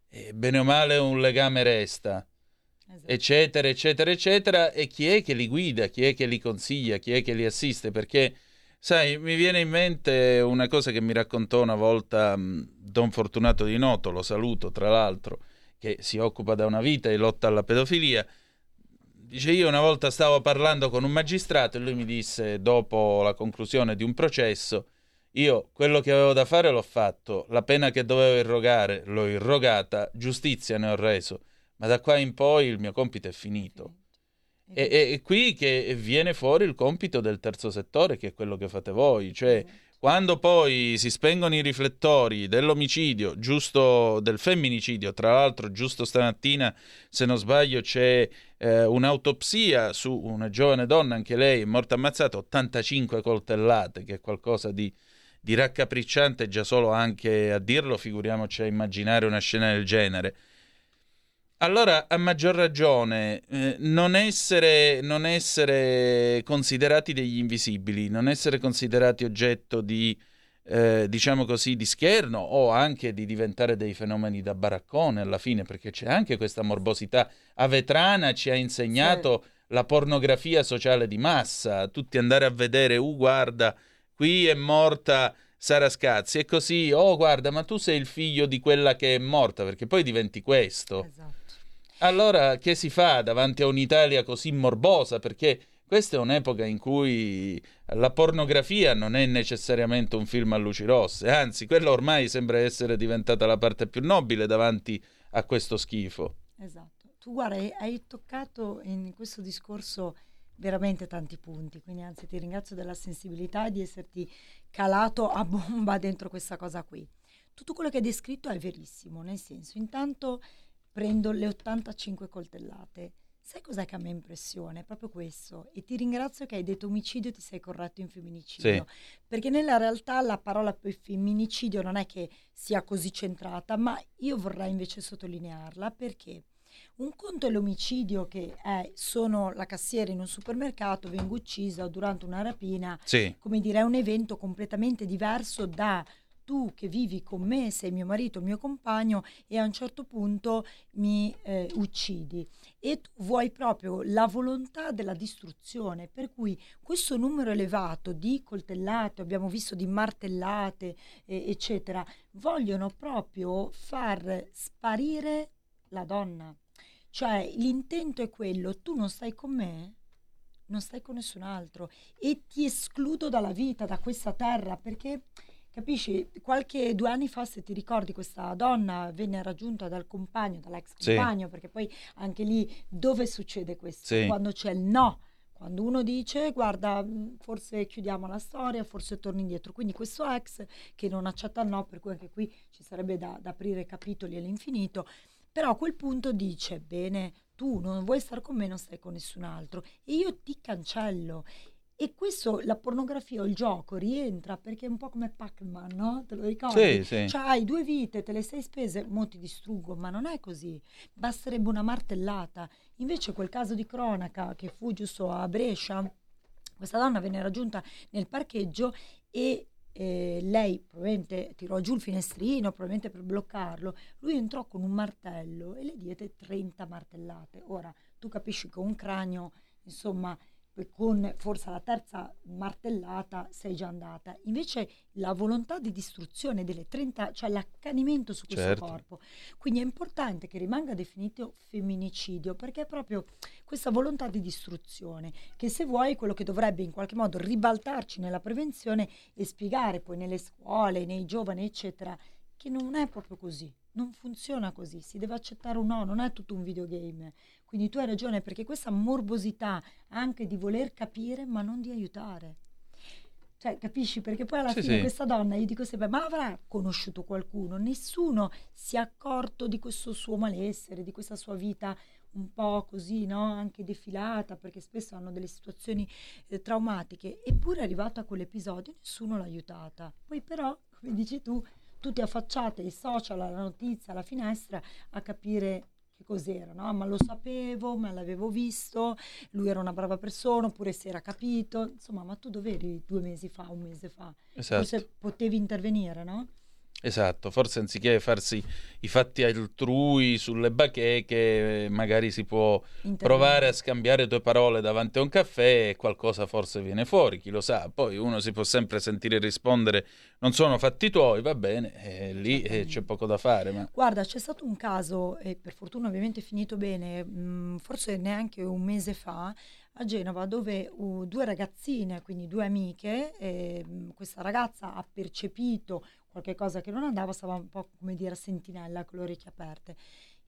eh, bene o male un legame resta, esatto. eccetera, eccetera, eccetera, e chi è che li guida, chi è che li consiglia, chi è che li assiste, perché Sai, mi viene in mente una cosa che mi raccontò una volta Don Fortunato di Noto, lo saluto tra l'altro, che si occupa da una vita e lotta alla pedofilia. Dice, io una volta stavo parlando con un magistrato e lui mi disse, dopo la conclusione di un processo, io quello che avevo da fare l'ho fatto, la pena che dovevo irrogare l'ho irrogata, giustizia ne ho reso, ma da qua in poi il mio compito è finito. E, e, e, qui che viene fuori il compito del terzo settore, che è quello che fate voi, cioè quando poi si spengono i riflettori dell'omicidio, giusto del femminicidio, tra l'altro giusto stamattina, se non sbaglio, c'è eh, un'autopsia su una giovane donna, anche lei è morta ammazzata, 85 coltellate, che è qualcosa di, di raccapricciante già solo anche a dirlo, figuriamoci a immaginare una scena del genere. Allora, a maggior ragione, eh, non, essere, non, essere, considerati degli invisibili, non essere considerati oggetto di, eh, diciamo così, di scherno o anche di diventare dei fenomeni da baraccone alla fine, perché c'è anche questa morbosità. Avetrana ci ha insegnato sì. la pornografia sociale di massa, tutti andare a vedere, uh guarda, qui è morta Sara Scazzi, e così, oh guarda, ma tu sei il figlio di quella che è morta, perché poi diventi questo. Esatto. Allora, che si fa davanti a un'Italia così morbosa? Perché questa è un'epoca in cui la pornografia non è necessariamente un film a luci rosse, anzi, quella ormai sembra essere diventata la parte più nobile davanti a questo schifo. Esatto. Tu guarda, hai toccato in questo discorso veramente tanti punti, quindi anzi ti ringrazio della sensibilità e di esserti calato a bomba dentro questa cosa qui. Tutto quello che hai descritto è verissimo, nel senso, intanto prendo le 85 coltellate. Sai cos'è che a me impressione? Proprio questo. E ti ringrazio che hai detto omicidio e ti sei corretto in femminicidio. Sì. Perché nella realtà la parola poi femminicidio non è che sia così centrata, ma io vorrei invece sottolinearla perché un conto è l'omicidio che è sono la cassiera in un supermercato, vengo uccisa durante una rapina, sì. come dire, è un evento completamente diverso da tu che vivi con me, sei mio marito, mio compagno e a un certo punto mi eh, uccidi. E tu vuoi proprio la volontà della distruzione, per cui questo numero elevato di coltellate, abbiamo visto di martellate, eh, eccetera, vogliono proprio far sparire la donna. Cioè l'intento è quello, tu non stai con me, non stai con nessun altro e ti escludo dalla vita, da questa terra, perché capisci, qualche due anni fa, se ti ricordi, questa donna venne raggiunta dal compagno, dall'ex compagno, sì. perché poi anche lì dove succede questo? Sì. Quando c'è il no. Quando uno dice guarda, forse chiudiamo la storia, forse torni indietro. Quindi questo ex che non accetta il no, per cui anche qui ci sarebbe da, da aprire capitoli all'infinito, però a quel punto dice, bene, tu non vuoi stare con me, non stai con nessun altro e io ti cancello. E questo, la pornografia o il gioco rientra perché è un po' come Pac-Man, no? Te lo ricordi? Sì, sì. Cioè hai due vite, te le sei spese, mo ti distruggo, ma non è così. Basterebbe una martellata. Invece quel caso di cronaca che fu giusto a Brescia, questa donna venne raggiunta nel parcheggio e eh, lei probabilmente tirò giù il finestrino, probabilmente per bloccarlo, lui entrò con un martello e le diede 30 martellate. Ora, tu capisci che un cranio, insomma, con forse la terza martellata sei già andata. Invece la volontà di distruzione delle 30, cioè l'accanimento su questo certo. corpo. Quindi è importante che rimanga definito femminicidio perché è proprio questa volontà di distruzione che se vuoi quello che dovrebbe in qualche modo ribaltarci nella prevenzione e spiegare poi nelle scuole, nei giovani, eccetera, che non è proprio così. Non funziona così, si deve accettare un no, non è tutto un videogame. Quindi tu hai ragione perché questa morbosità anche di voler capire ma non di aiutare. Cioè, capisci? Perché poi alla sì, fine sì. questa donna, io dico sempre, ma avrà conosciuto qualcuno? Nessuno si è accorto di questo suo malessere, di questa sua vita un po' così, no? Anche defilata, perché spesso hanno delle situazioni eh, traumatiche. Eppure è arrivata a quell'episodio, nessuno l'ha aiutata. Poi però, come dici tu, tutti affacciate i social, la notizia, la finestra a capire che cos'era, no? Ma lo sapevo, ma l'avevo visto, lui era una brava persona, oppure si era capito, insomma, ma tu dove eri due mesi fa, un mese fa? Esatto. Forse potevi intervenire, no? Esatto, forse anziché farsi i fatti altrui sulle bacheche, magari si può provare a scambiare due parole davanti a un caffè e qualcosa forse viene fuori, chi lo sa. Poi uno si può sempre sentire rispondere non sono fatti tuoi, va bene, e lì eh, c'è poco da fare. Ma... Guarda, c'è stato un caso, e per fortuna ovviamente è finito bene, mh, mm, forse neanche un mese fa, a Genova dove uh, due ragazzine, quindi due amiche, eh, questa ragazza ha percepito qualche cosa che non andava, stava un po' come dire sentinella con le orecchie aperte.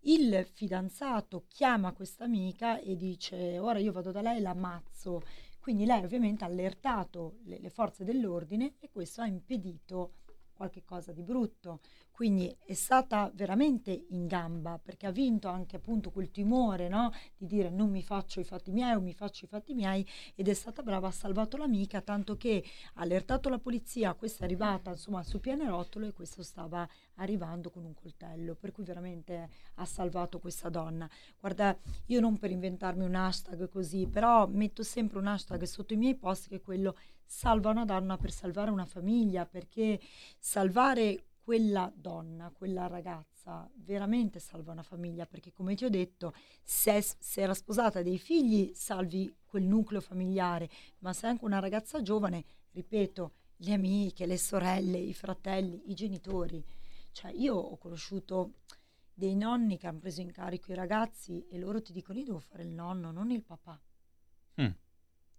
Il fidanzato chiama questa amica e dice ora io vado da lei e l'ammazzo. Quindi lei ovviamente ha allertato le, le forze dell'ordine e questo ha impedito qualche cosa di brutto. Quindi è stata veramente in gamba perché ha vinto anche appunto quel timore no? di dire non mi faccio i fatti miei o mi faccio i fatti miei ed è stata brava, ha salvato l'amica tanto che ha allertato la polizia, questa è arrivata insomma su pianerottolo e questo stava arrivando con un coltello, per cui veramente ha salvato questa donna. Guarda, io non per inventarmi un hashtag così, però metto sempre un hashtag sotto i miei post che è quello salva una donna per salvare una famiglia, perché salvare quella donna, quella ragazza, veramente salva una famiglia, perché come ti ho detto, se, se era sposata dei figli, salvi quel nucleo familiare, ma se è anche una ragazza giovane, ripeto, le amiche, le sorelle, i fratelli, i genitori. Cioè, io ho conosciuto dei nonni che hanno preso in carico i ragazzi e loro ti dicono io devo fare il nonno, non il papà. Mm.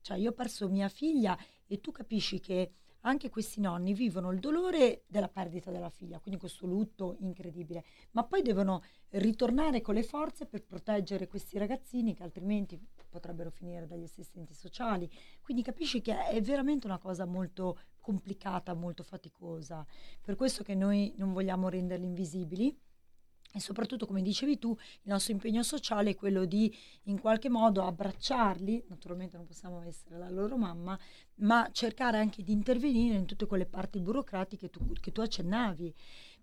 Cioè, io ho perso mia figlia e tu capisci che anche questi nonni vivono il dolore della perdita della figlia, quindi questo lutto incredibile, ma poi devono ritornare con le forze per proteggere questi ragazzini che altrimenti potrebbero finire dagli assistenti sociali. Quindi capisci che è veramente una cosa molto complicata, molto faticosa. Per questo che noi non vogliamo renderli invisibili e soprattutto, come dicevi tu, il nostro impegno sociale è quello di in qualche modo abbracciarli, naturalmente non possiamo essere la loro mamma, ma cercare anche di intervenire in tutte quelle parti burocratiche tu, che tu accennavi.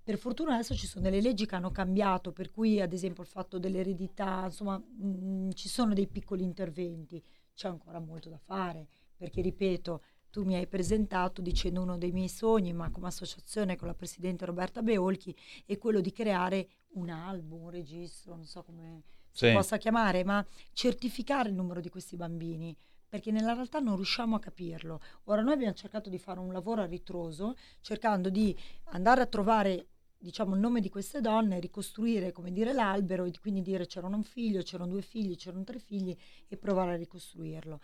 Per fortuna adesso ci sono delle leggi che hanno cambiato, per cui ad esempio il fatto dell'eredità, insomma, mh, mm, ci sono dei piccoli interventi, c'è ancora molto da fare, perché ripeto, tu mi hai presentato dicendo uno dei miei sogni, ma come associazione con la Presidente Roberta Beolchi, è quello di creare un album, un registro, non so come si sì. possa chiamare, ma certificare il numero di questi bambini perché nella realtà non riusciamo a capirlo. Ora noi abbiamo cercato di fare un lavoro a ritroso, cercando di andare a trovare diciamo il nome di queste donne, ricostruire come dire l'albero e quindi dire c'erano un figlio, c'erano due figli, c'erano tre figli e provare a ricostruirlo.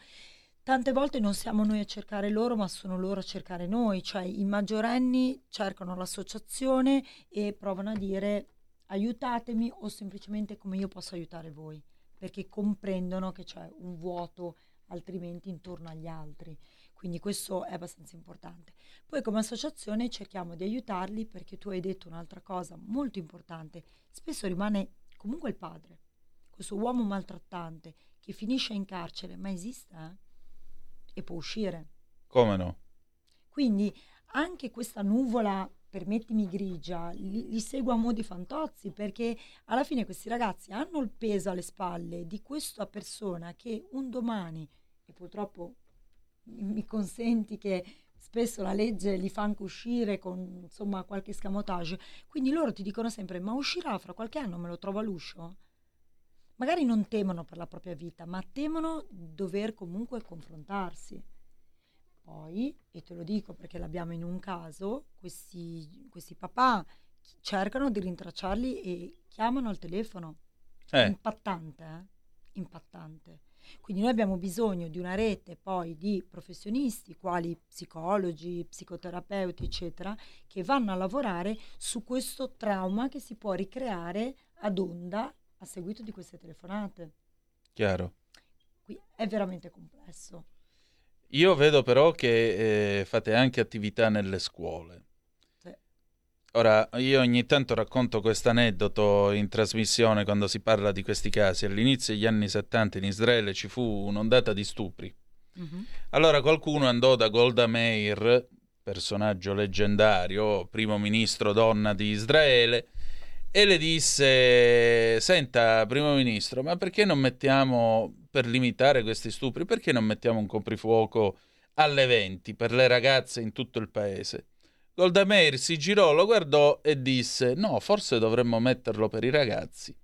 Tante volte non siamo noi a cercare loro, ma sono loro a cercare noi, cioè i maggiorenni cercano l'associazione e provano a dire aiutatemi o semplicemente come io posso aiutare voi, perché comprendono che c'è un vuoto altrimenti intorno agli altri. Quindi questo è abbastanza importante. Poi come associazione cerchiamo di aiutarli perché tu hai detto un'altra cosa molto importante. Spesso rimane comunque il padre, questo uomo maltrattante che finisce in carcere, ma esiste eh? E può uscire. Come no? Quindi anche questa nuvola permettimi grigia, li, li seguo a modi fantozzi perché alla fine questi ragazzi hanno il peso alle spalle di questa persona che un domani, e purtroppo mi consenti che spesso la legge li fa anche uscire con insomma qualche scamotage, quindi loro ti dicono sempre ma uscirà fra qualche anno, me lo trovo all'uscio? Magari non temono per la propria vita, ma temono dover comunque confrontarsi. Poi, e te lo dico perché l'abbiamo in un caso, questi, questi papà cercano di rintracciarli e chiamano al telefono. Eh. Impattante, eh? Impattante. Quindi noi abbiamo bisogno di una rete poi di professionisti, quali psicologi, psicoterapeuti, eccetera, che vanno a lavorare su questo trauma che si può ricreare ad onda a seguito di queste telefonate. Chiaro. Qui è veramente complesso. Io vedo però che eh, fate anche attività nelle scuole. Sì. Ora, io ogni tanto racconto questo aneddoto in trasmissione quando si parla di questi casi. All'inizio degli anni 70 in Israele ci fu un'ondata di stupri. Mm-hmm. Allora qualcuno andò da Golda Meir, personaggio leggendario, primo ministro donna di Israele, e le disse: Senta, primo ministro, ma perché non mettiamo per limitare questi stupri? Perché non mettiamo un coprifuoco alle 20 per le ragazze in tutto il paese? Golda Meir si girò, lo guardò e disse: No, forse dovremmo metterlo per i ragazzi.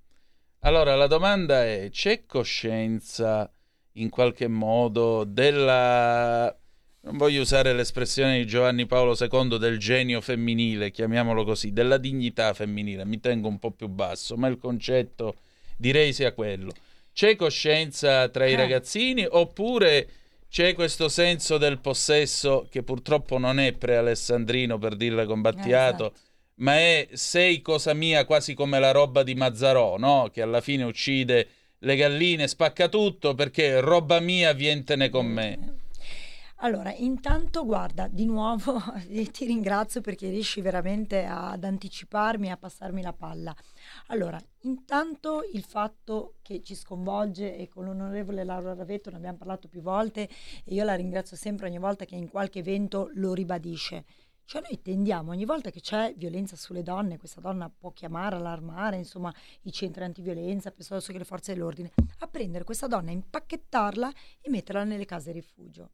Allora la domanda è: c'è coscienza in qualche modo della non voglio usare l'espressione di Giovanni Paolo II del genio femminile, chiamiamolo così, della dignità femminile, mi tengo un po' più basso, ma il concetto direi sia quello. C'è coscienza tra i eh. ragazzini oppure c'è questo senso del possesso che purtroppo non è pre-alessandrino per dirla con Battiato, eh, esatto. ma è sei cosa mia quasi come la roba di Mazzarò, no? che alla fine uccide le galline, spacca tutto perché roba mia vientene con me. Allora, intanto guarda, di nuovo ti ringrazio perché riesci veramente ad anticiparmi e a passarmi la palla. Allora, intanto il fatto che ci sconvolge e con l'onorevole Laura Ravetto ne abbiamo parlato più volte e io la ringrazio sempre ogni volta che in qualche evento lo ribadisce. Cioè noi tendiamo ogni volta che c'è violenza sulle donne, questa donna può chiamare, allarmare, insomma, i centri antiviolenza, piuttosto che le forze dell'ordine, a prendere questa donna, impacchettarla e metterla nelle case rifugio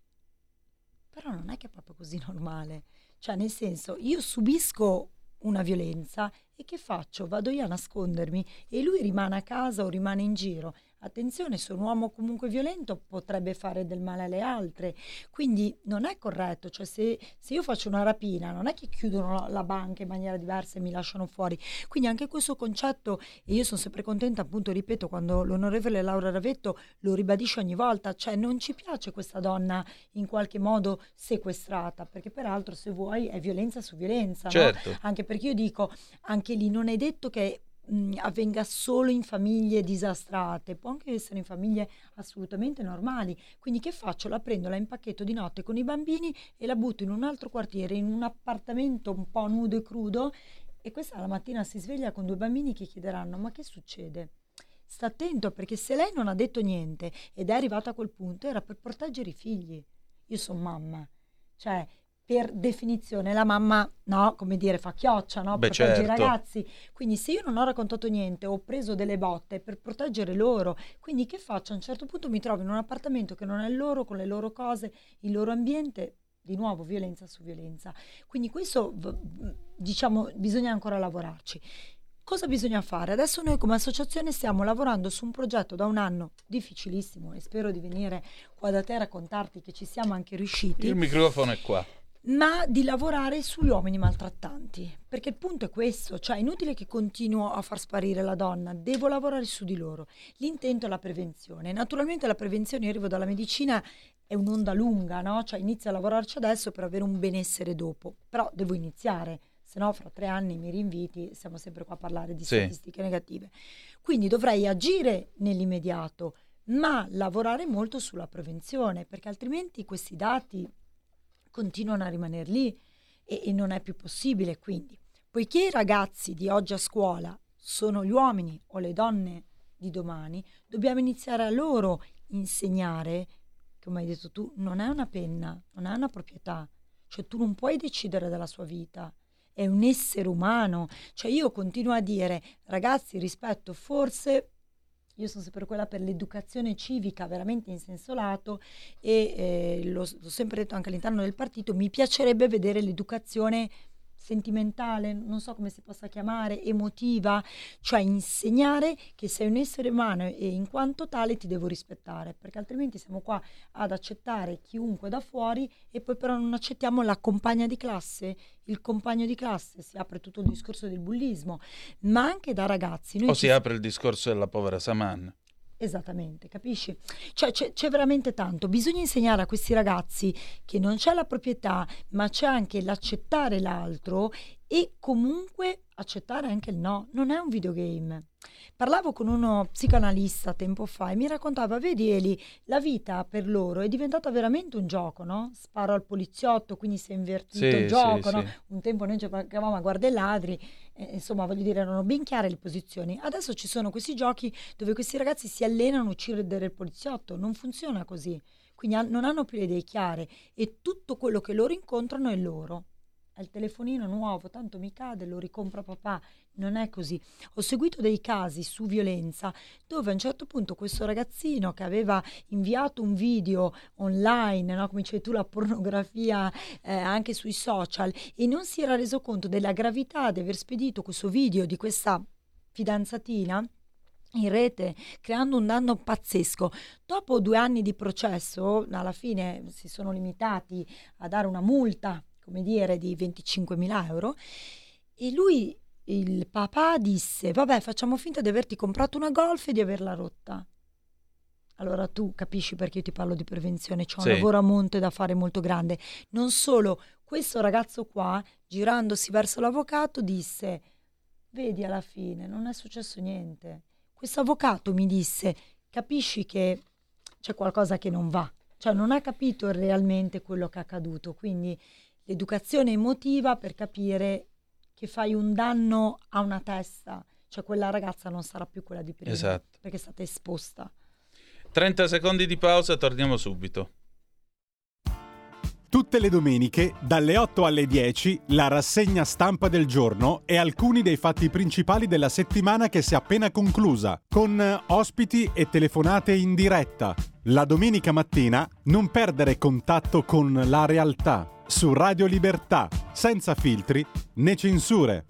però non è che è proprio così normale. Cioè, nel senso, io subisco una violenza e che faccio? Vado io a nascondermi e lui rimane a casa o rimane in giro attenzione, se un uomo comunque violento potrebbe fare del male alle altre, quindi non è corretto, cioè se, se io faccio una rapina non è che chiudono la, la, banca in maniera diversa e mi lasciano fuori, quindi anche questo concetto, e io sono sempre contenta appunto, ripeto, quando l'onorevole Laura Ravetto lo ribadisce ogni volta, cioè non ci piace questa donna in qualche modo sequestrata, perché peraltro se vuoi è violenza su violenza, certo. no? anche perché io dico, anche lì non è detto che mh, avvenga solo in famiglie disastrate, può anche essere in famiglie assolutamente normali. Quindi che faccio? La prendo, la impacchetto di notte con i bambini e la butto in un altro quartiere, in un appartamento un po' nudo e crudo e questa la mattina si sveglia con due bambini che chiederanno ma che succede? Sta attento perché se lei non ha detto niente ed è arrivata a quel punto era per proteggere i figli. Io sono mamma, cioè per definizione la mamma, no, come dire, fa chioccia, no? Beh, protegge certo. i ragazzi. Quindi se io non ho raccontato niente, ho preso delle botte per proteggere loro, quindi che faccio? A un certo punto mi trovo in un appartamento che non è loro, con le loro cose, il loro ambiente, di nuovo violenza su violenza. Quindi questo, diciamo, bisogna ancora lavorarci. Cosa bisogna fare? Adesso noi come associazione stiamo lavorando su un progetto da un anno difficilissimo e spero di venire qua da te a raccontarti che ci siamo anche riusciti Il microfono è qua. Ma di lavorare sugli uomini maltrattanti. Perché il punto è questo, cioè è inutile che continuo a far sparire la donna, devo lavorare su di loro. L'intento è la prevenzione. Naturalmente la prevenzione, io arrivo dalla medicina, è un'onda lunga, no? Cioè inizio a lavorarci adesso per avere un benessere dopo, però devo iniziare, se no fra tre anni mi rinviti, siamo sempre qua a parlare di Sì. statistiche negative. Quindi dovrei agire nell'immediato, ma lavorare molto sulla prevenzione, perché altrimenti questi dati continuano a rimanere lì e, e non è più possibile. Quindi, poiché i ragazzi di oggi a scuola sono gli uomini o le donne di domani, dobbiamo iniziare a loro insegnare, come hai detto tu, non è una penna, non è una proprietà, cioè tu non puoi decidere della sua vita. È un essere umano, cioè io continuo a dire, ragazzi, rispetto, forse io sono sempre quella per l'educazione civica veramente in senso lato e eh, l'ho, l'ho sempre detto anche all'interno del partito, mi piacerebbe vedere l'educazione sentimentale, non so come si possa chiamare, emotiva, cioè insegnare che sei un essere umano e in quanto tale ti devo rispettare, perché altrimenti siamo qua ad accettare chiunque da fuori e poi però non accettiamo la compagna di classe, il compagno di classe, si apre tutto il discorso del bullismo, ma anche da ragazzi. Noi O ci si apre il discorso della povera Saman. Esattamente, capisci? Cioè c'è, c'è veramente tanto. Bisogna insegnare a questi ragazzi che non c'è la proprietà, ma c'è anche l'accettare l'altro e comunque accettare anche il no. Non è un videogame. Parlavo con uno psicoanalista tempo fa e mi raccontava, vedi Eli, la vita per loro è diventata veramente un gioco, no? Sparo al poliziotto, quindi si è invertito Sì, il sì, gioco, no? sì. Un tempo noi giocavamo a guarda i ladri, eh, insomma voglio dire erano ben chiare le posizioni. Adesso ci sono questi giochi dove questi ragazzi si allenano a uccidere il poliziotto, non funziona così. Quindi non hanno più le idee chiare e tutto quello che loro incontrano è loro. Il telefonino nuovo, tanto mi cade, lo ricompra papà. Non è così. Ho seguito dei casi su violenza dove a un certo punto questo ragazzino che aveva inviato un video online, no? come dicevi tu, la pornografia eh, anche sui social, e non si era reso conto della gravità di aver spedito questo video di questa fidanzatina in rete creando un danno pazzesco. Dopo due anni di processo, alla fine si sono limitati a dare una multa, come dire, di 25.000 euro e lui, il papà, disse, vabbè facciamo finta di averti comprato una golf e di averla rotta. Allora tu capisci perché io ti parlo di prevenzione, c'è un Sì. lavoro a monte da fare molto grande. Non solo, questo ragazzo qua, girandosi verso l'avvocato, disse, vedi alla fine, non è successo niente. Questo avvocato mi disse, capisci che c'è qualcosa che non va, cioè non ha capito realmente quello che è accaduto, quindi l'educazione emotiva per capire che fai un danno a una testa, cioè quella ragazza non sarà più quella di prima, Esatto. perché è stata esposta. 30 secondi di pausa, torniamo subito. Tutte le domeniche, dalle 8 alle 10, la rassegna stampa del giorno e alcuni dei fatti principali della settimana che si è appena conclusa, con eh, ospiti e telefonate in diretta. La domenica mattina non perdere contatto con la realtà su Radio Libertà, senza filtri né censure.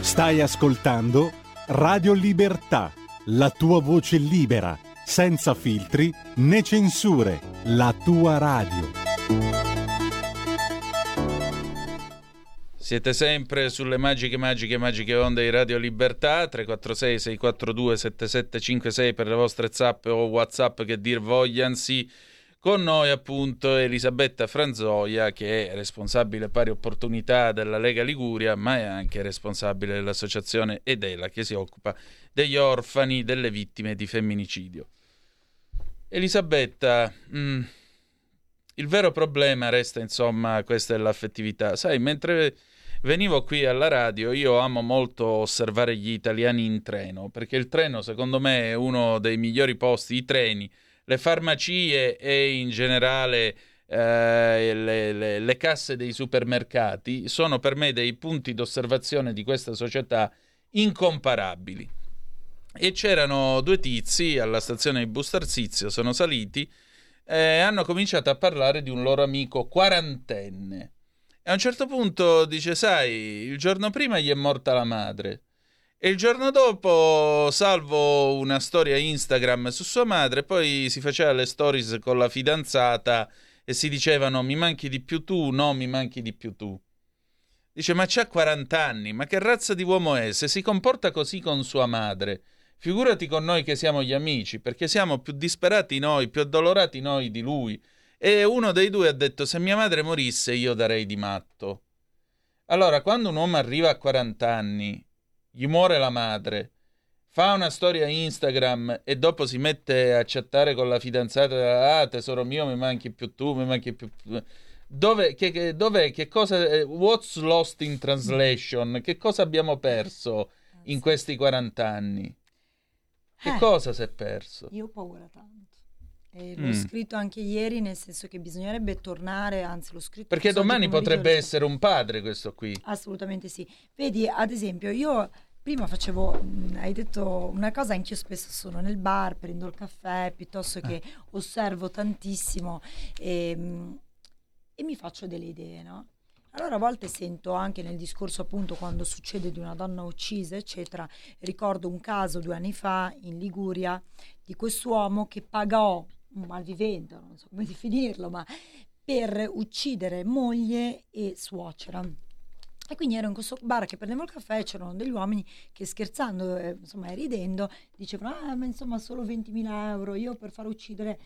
Stai ascoltando Radio Libertà, la tua voce libera, senza filtri né censure, la tua radio. Siete sempre sulle magiche, magiche, magiche onde di Radio Libertà, 346 642 7756 per le vostre zap o whatsapp che dir vogliansi. Con noi appunto Elisabetta Franzoia che è responsabile pari opportunità della Lega Liguria ma è anche responsabile dell'associazione Edela che si occupa degli orfani delle vittime di femminicidio. Elisabetta, mh, mm, il vero problema resta insomma questa è l'affettività. Sai, mentre venivo qui alla radio, io amo molto osservare gli italiani in treno, perché il treno secondo me è uno dei migliori posti, i treni, le farmacie e in generale eh, le, le, le casse dei supermercati sono per me dei punti d'osservazione di questa società incomparabili. E c'erano due tizi alla stazione di Bustarsizio, sono saliti e hanno cominciato a parlare di un loro amico quarantenne e a un certo punto dice, sai, il giorno prima gli è morta la madre. E il giorno dopo salvo una storia Instagram su sua madre, poi si faceva le stories con la fidanzata e si dicevano mi manchi di più tu, no, mi manchi di più tu. Dice ma c'ha 40 anni, ma che razza di uomo è se si comporta così con sua madre? Figurati con noi che siamo gli amici, perché siamo più disperati noi, più addolorati noi di lui. E uno dei due ha detto: Se mia madre morisse, io darei di matto. Allora, quando un uomo arriva a 40 anni, gli muore la madre, fa una storia Instagram e dopo si mette a chattare con la fidanzata: Ah, tesoro mio, mi manchi più tu, mi manchi più. Dove, che, che, dov'è? Che cosa. Eh, what's lost in translation? Che cosa abbiamo perso in questi 40 anni? Che eh, cosa si è perso? Io ho paura tanto. E l'ho mm. scritto anche ieri, nel senso che bisognerebbe tornare, anzi l'ho scritto... Perché domani potrebbe essere un padre questo qui. Assolutamente sì. Vedi, ad esempio, io prima facevo, mm, hai detto una cosa, anch'io spesso sono nel bar, prendo il caffè, piuttosto che eh. osservo tantissimo e, mm, e mi faccio delle idee, no? Allora a volte sento anche nel discorso appunto quando succede di una donna uccisa, eccetera, ricordo un caso due anni fa in Liguria di quest'uomo che pagò un malvivente, non so come definirlo, ma per uccidere moglie e suocera. E quindi ero in questo bar che prendevo il caffè e c'erano degli uomini che scherzando, eh, insomma, e ridendo, dicevano, ah, ma insomma, solo 20.000 euro, io per far uccidere...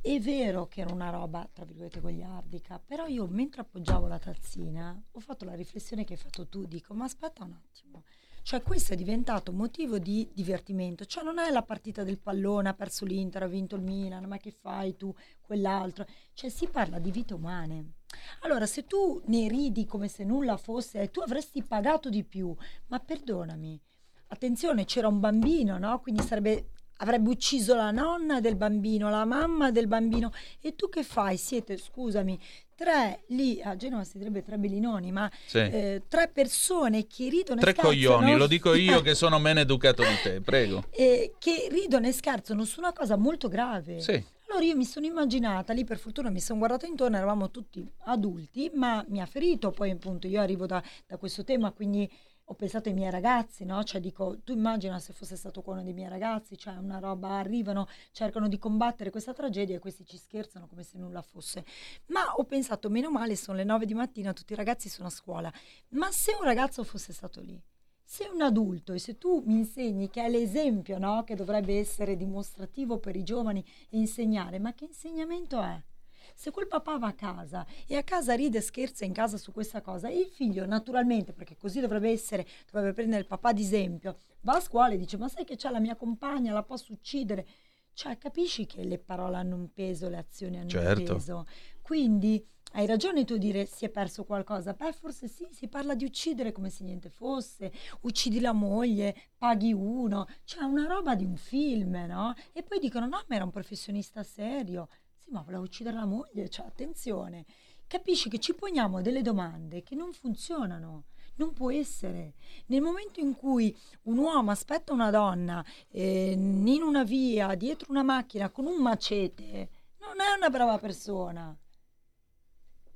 È vero che era una roba, tra virgolette, gogliardica, però io mentre appoggiavo la tazzina ho fatto la riflessione che hai fatto tu, dico, ma aspetta un attimo, cioè questo è diventato motivo di divertimento, cioè non è la partita del pallone, ha perso l'Inter, ha vinto il Milan, ma che fai tu, quell'altro, cioè si parla di vite umane. Allora se tu ne ridi come se nulla fosse, tu avresti pagato di più, ma perdonami, attenzione c'era un bambino, no? Quindi sarebbe avrebbe ucciso la nonna del bambino, la mamma del bambino. E tu che fai? Siete, scusami, tre lì a Genova si direbbe tre bellinoni, ma sì. eh, tre persone che ridono tre e scherzano. Tre coglioni, lo dico io che sono meno educato di te, prego. Eh, che ridono e scherzano su una cosa molto grave. Sì. Allora io mi sono immaginata, lì per fortuna mi sono guardata intorno, eravamo tutti adulti, ma mi ha ferito, poi appunto io arrivo da, da questo tema, quindi ho pensato ai miei ragazzi, no? Cioè dico, tu immagina se fosse stato uno dei miei ragazzi, cioè una roba, arrivano, cercano di combattere questa tragedia e questi ci scherzano come se nulla fosse. Ma ho pensato, meno male, sono le nove di mattina, tutti i ragazzi sono a scuola. Ma se un ragazzo fosse stato lì, se un adulto e se tu mi insegni che è l'esempio, no? Che dovrebbe essere dimostrativo per i giovani e insegnare, ma che insegnamento è? Se quel papà va a casa e a casa ride e scherza in casa su questa cosa, il figlio naturalmente, perché così dovrebbe essere, dovrebbe prendere il papà ad esempio, va a scuola e dice ma sai che c'è la mia compagna, la posso uccidere. Cioè capisci che le parole hanno un peso, le azioni hanno certo. un peso. Quindi hai ragione tu a dire si è perso qualcosa. Beh, forse sì, si parla di uccidere come se niente fosse. Uccidi la moglie, paghi uno. Cioè, una roba di un film, no? E poi dicono: no, ma era un professionista serio. Sì, ma voleva uccidere la moglie, cioè attenzione. Capisci che ci poniamo delle domande che non funzionano. Non può essere. Nel momento in cui un uomo aspetta una donna eh, in una via, dietro una macchina, con un macete, non è una brava persona.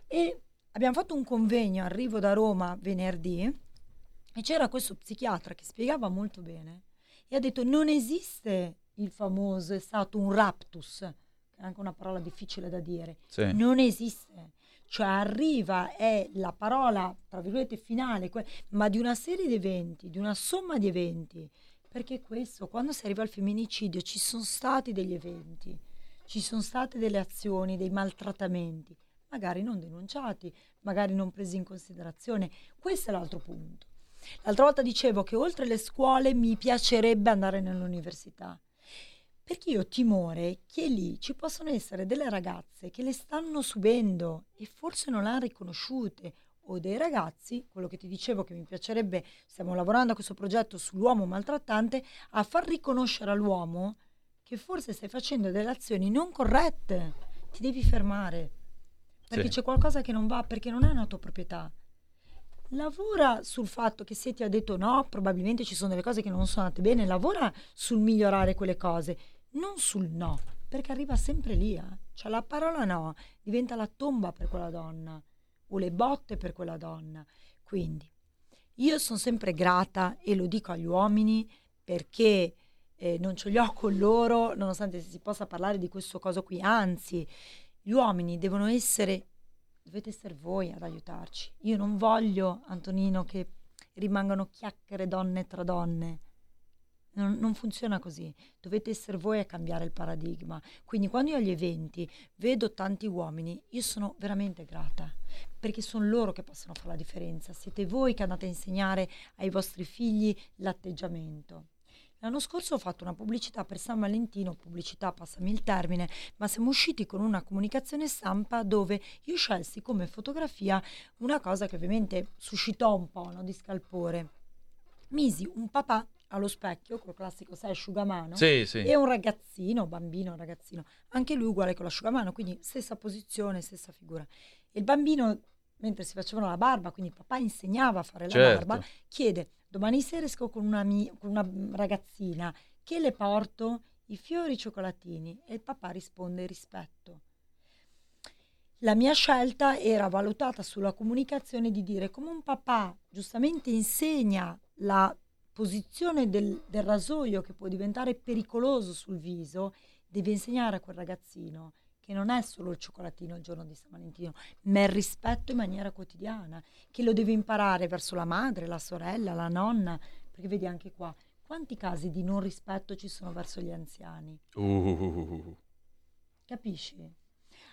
E abbiamo fatto un convegno, arrivo da Roma venerdì, e c'era questo psichiatra che spiegava molto bene e ha detto non esiste il famoso, è stato un raptus, anche una parola difficile da dire, sì. non esiste. cioè arriva, è la parola, tra virgolette, finale, que- ma di una serie di eventi, di una somma di eventi. Perché questo, quando si arriva al femminicidio, ci sono stati degli eventi, ci sono state delle azioni, dei maltrattamenti, magari non denunciati, magari non presi in considerazione. Questo è l'altro punto. L'altra volta dicevo che oltre le scuole mi piacerebbe andare nell'università perché io ho timore che lì ci possano essere delle ragazze che le stanno subendo e forse non le hanno riconosciute o dei ragazzi, quello che ti dicevo che mi piacerebbe, stiamo lavorando a questo progetto sull'uomo maltrattante, a far riconoscere all'uomo che forse stai facendo delle azioni non corrette, ti devi fermare, perché sì. c'è qualcosa che non va, perché non è una tua proprietà. Lavora sul fatto che se ti ha detto no, probabilmente ci sono delle cose che non sono andate bene, lavora sul migliorare quelle cose, non sul no, perché arriva sempre lì. Eh. Cioè la parola no diventa la tomba per quella donna o le botte per quella donna. Quindi io sono sempre grata e lo dico agli uomini perché eh, non ce li ho con loro, nonostante si possa parlare di questo coso qui, anzi, gli uomini devono essere, dovete essere voi ad aiutarci. Io non voglio, Antonino, che rimangano chiacchiere donne tra donne non, non, funziona così, dovete essere voi a cambiare il paradigma. Quindi quando io agli eventi vedo tanti uomini, io sono veramente grata, perché sono loro che possono fare la differenza. Siete voi che andate a insegnare ai vostri figli l'atteggiamento. L'anno scorso ho fatto una pubblicità per San Valentino, pubblicità, passami il termine, ma siamo usciti con una comunicazione stampa dove io scelsi come fotografia una cosa che ovviamente suscitò un po' no, di scalpore. Misi un papà allo specchio, col classico sai asciugamano, sì, sì. e un ragazzino, bambino, ragazzino, anche lui uguale con l'asciugamano, quindi stessa posizione, stessa figura. E il bambino, mentre si facevano la barba, quindi il papà insegnava a fare certo. la barba, chiede, domani sera esco con una, mia, con una ragazzina, che le porto? I fiori, i cioccolatini. E il papà risponde rispetto. La mia scelta era valutata sulla comunicazione di dire come un papà giustamente insegna la posizione del, del rasoio che può diventare pericoloso sul viso, devi insegnare a quel ragazzino che non è solo il cioccolatino il giorno di San Valentino, ma il rispetto in maniera quotidiana, che lo deve imparare verso la madre, la sorella, la nonna, perché vedi anche qua, quanti casi di non rispetto ci sono verso gli anziani. Uh. Capisci?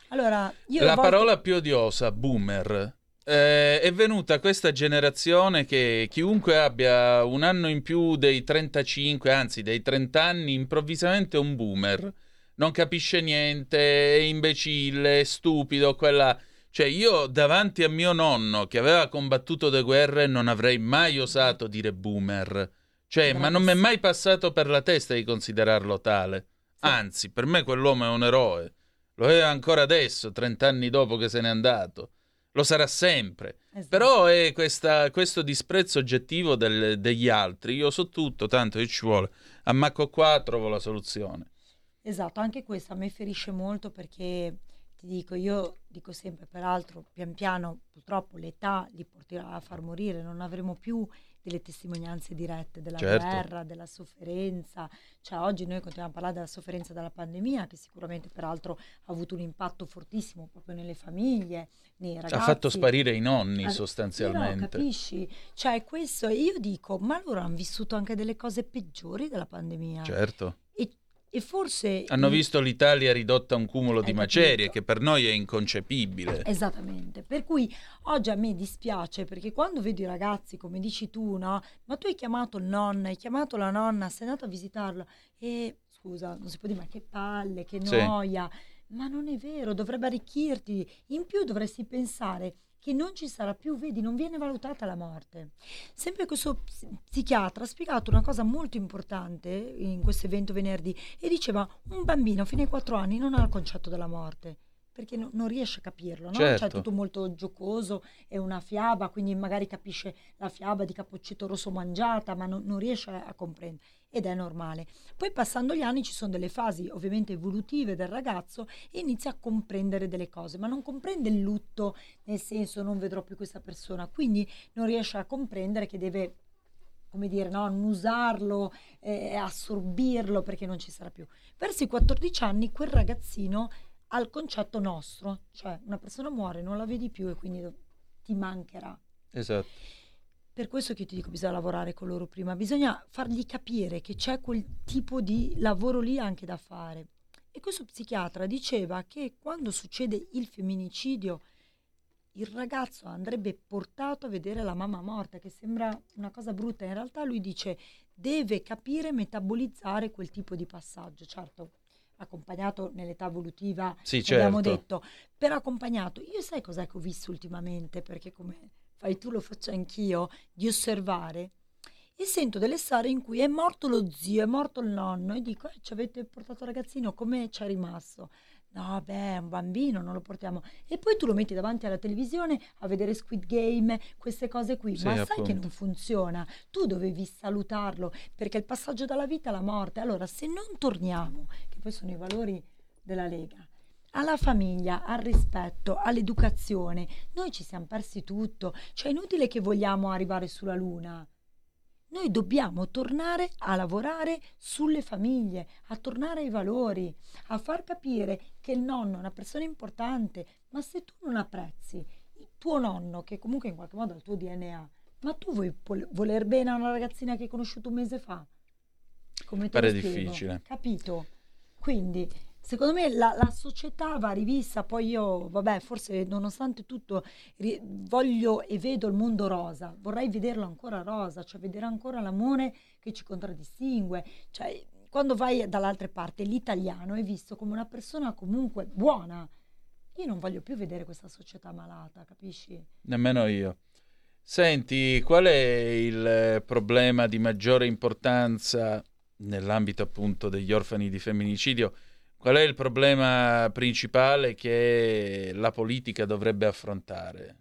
Allora, io la volte... parola più odiosa, boomer, eh, è venuta questa generazione che chiunque abbia un anno in più dei 35, anzi dei 30 anni, improvvisamente è un boomer, non capisce niente, è imbecille, è stupido, quella... Cioè io davanti a mio nonno che aveva combattuto le guerre non avrei mai osato dire boomer. Cioè, ma non mi è mai passato per la testa di considerarlo tale. Anzi, per me quell'uomo è un eroe. Lo è ancora adesso, 30 anni dopo che se n'è andato lo sarà sempre. Esatto. Però è questa, questo disprezzo oggettivo del, degli altri. Io so tutto, tanto che ci vuole. Ammacco qua, trovo la soluzione. Esatto, anche questo a me ferisce molto perché ti dico, io dico sempre, peraltro, pian piano purtroppo l'età li porterà a far morire, non avremo più delle testimonianze dirette della certo. guerra, della sofferenza. Cioè, oggi noi continuiamo a parlare della sofferenza della pandemia, che sicuramente peraltro ha avuto un impatto fortissimo proprio nelle famiglie, nei ragazzi. Ha fatto sparire i nonni ah, sostanzialmente. No, capisci? Cioè, questo, io dico, ma loro hanno vissuto anche delle cose peggiori della pandemia. Certo. E forse... Hanno visto l'Italia ridotta a un cumulo di macerie capito. che per noi è inconcepibile. Esattamente. Per cui oggi a me dispiace perché quando vedo i ragazzi, come dici tu, no? Ma tu hai chiamato il nonno, hai chiamato la nonna, sei andato a visitarlo e... Scusa, non si può dire ma che palle, che noia. Sì. Ma non è vero, dovrebbe arricchirti. In più dovresti pensare che non ci sarà più, vedi, non viene valutata la morte. Sempre questo psichiatra ha spiegato una cosa molto importante in questo evento venerdì e diceva un bambino fino ai 4 anni non ha il concetto della morte perché no, non riesce a capirlo, no? certo. Cioè, tutto molto giocoso, è una fiaba, quindi magari capisce la fiaba di Cappuccetto Rosso mangiata, ma non, non riesce a comprendere ed è normale. Poi passando gli anni ci sono delle fasi ovviamente evolutive del ragazzo e inizia a comprendere delle cose, ma non comprende il lutto nel senso non vedrò più questa persona, quindi non riesce a comprendere che deve come dire, no, annusarlo, eh, assorbirlo perché non ci sarà più. Verso i 14 anni quel ragazzino al concetto nostro, cioè una persona muore, non la vedi più e quindi ti mancherà. Esatto. Per questo che io ti dico bisogna lavorare con loro prima, bisogna fargli capire che c'è quel tipo di lavoro lì anche da fare. E questo psichiatra diceva che quando succede il femminicidio il ragazzo andrebbe portato a vedere la mamma morta, che sembra una cosa brutta, in realtà lui dice deve capire metabolizzare quel tipo di passaggio, certo accompagnato nell'età evolutiva, sì, abbiamo certo. detto, però accompagnato. Io sai cos'è che ho visto ultimamente, perché come fai tu lo faccio anch'io, di osservare e sento delle storie in cui è morto lo zio, è morto il nonno e dico, eh, ci avete portato il ragazzino, come c'è rimasto? No, beh, è un bambino, non lo portiamo. E poi tu lo metti davanti alla televisione a vedere Squid Game, queste cose qui. Sì, Ma appunto. sai che non funziona. Tu dovevi salutarlo, perché il passaggio dalla vita alla morte. Allora, se non torniamo, che poi sono i valori della Lega, alla famiglia, al rispetto, all'educazione, noi ci siamo persi tutto. Cioè, è inutile che vogliamo arrivare sulla Luna. Noi dobbiamo tornare a lavorare sulle famiglie, a tornare ai valori, a far capire che il nonno è una persona importante, ma se tu non apprezzi il tuo nonno, che comunque in qualche modo ha il tuo DNA, ma tu vuoi voler bene a una ragazzina che hai conosciuto un mese fa? Come te Pare difficile. Capito? Quindi secondo me la, la, società va rivista, poi io, vabbè, forse nonostante tutto ri- voglio e vedo il mondo rosa, vorrei vederlo ancora rosa, cioè vedere ancora l'amore che ci contraddistingue, cioè quando vai dall'altra parte l'italiano è visto come una persona comunque buona. Io non voglio più vedere questa società malata, capisci? Nemmeno io. Senti, qual è il problema di maggiore importanza nell'ambito appunto degli orfani di femminicidio? Qual è il problema principale che la politica dovrebbe affrontare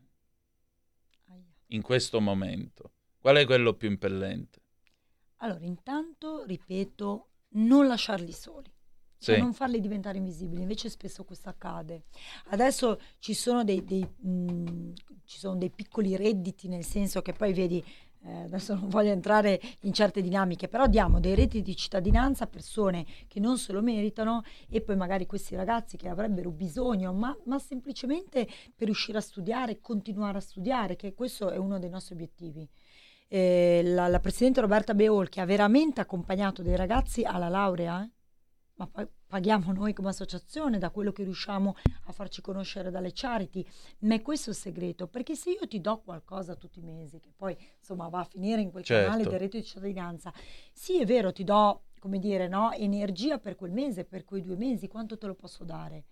in questo momento? Qual è quello più impellente? Allora, intanto, ripeto, non lasciarli soli. Cioè sì. non farli diventare invisibili, invece spesso questo accade. Adesso ci sono dei, dei, mh, mm, ci sono dei piccoli redditi, nel senso che poi vedi eh, adesso non voglio entrare in certe dinamiche, però diamo dei reti di cittadinanza a persone che non se lo meritano e poi magari questi ragazzi che avrebbero bisogno, ma, ma semplicemente per riuscire a studiare, continuare a studiare, che questo è uno dei nostri obiettivi. Eh, la, la, Presidente Roberta Beol che ha veramente accompagnato dei ragazzi alla laurea, eh? ma poi paghiamo noi come associazione da quello che riusciamo a farci conoscere dalle charity, ma è questo il segreto, perché se io ti do qualcosa tutti i mesi, che poi insomma va a finire in quel certo. canale del reddito di cittadinanza, sì è vero, ti do, come dire, no, energia per quel mese, per quei due mesi, quanto te lo posso dare?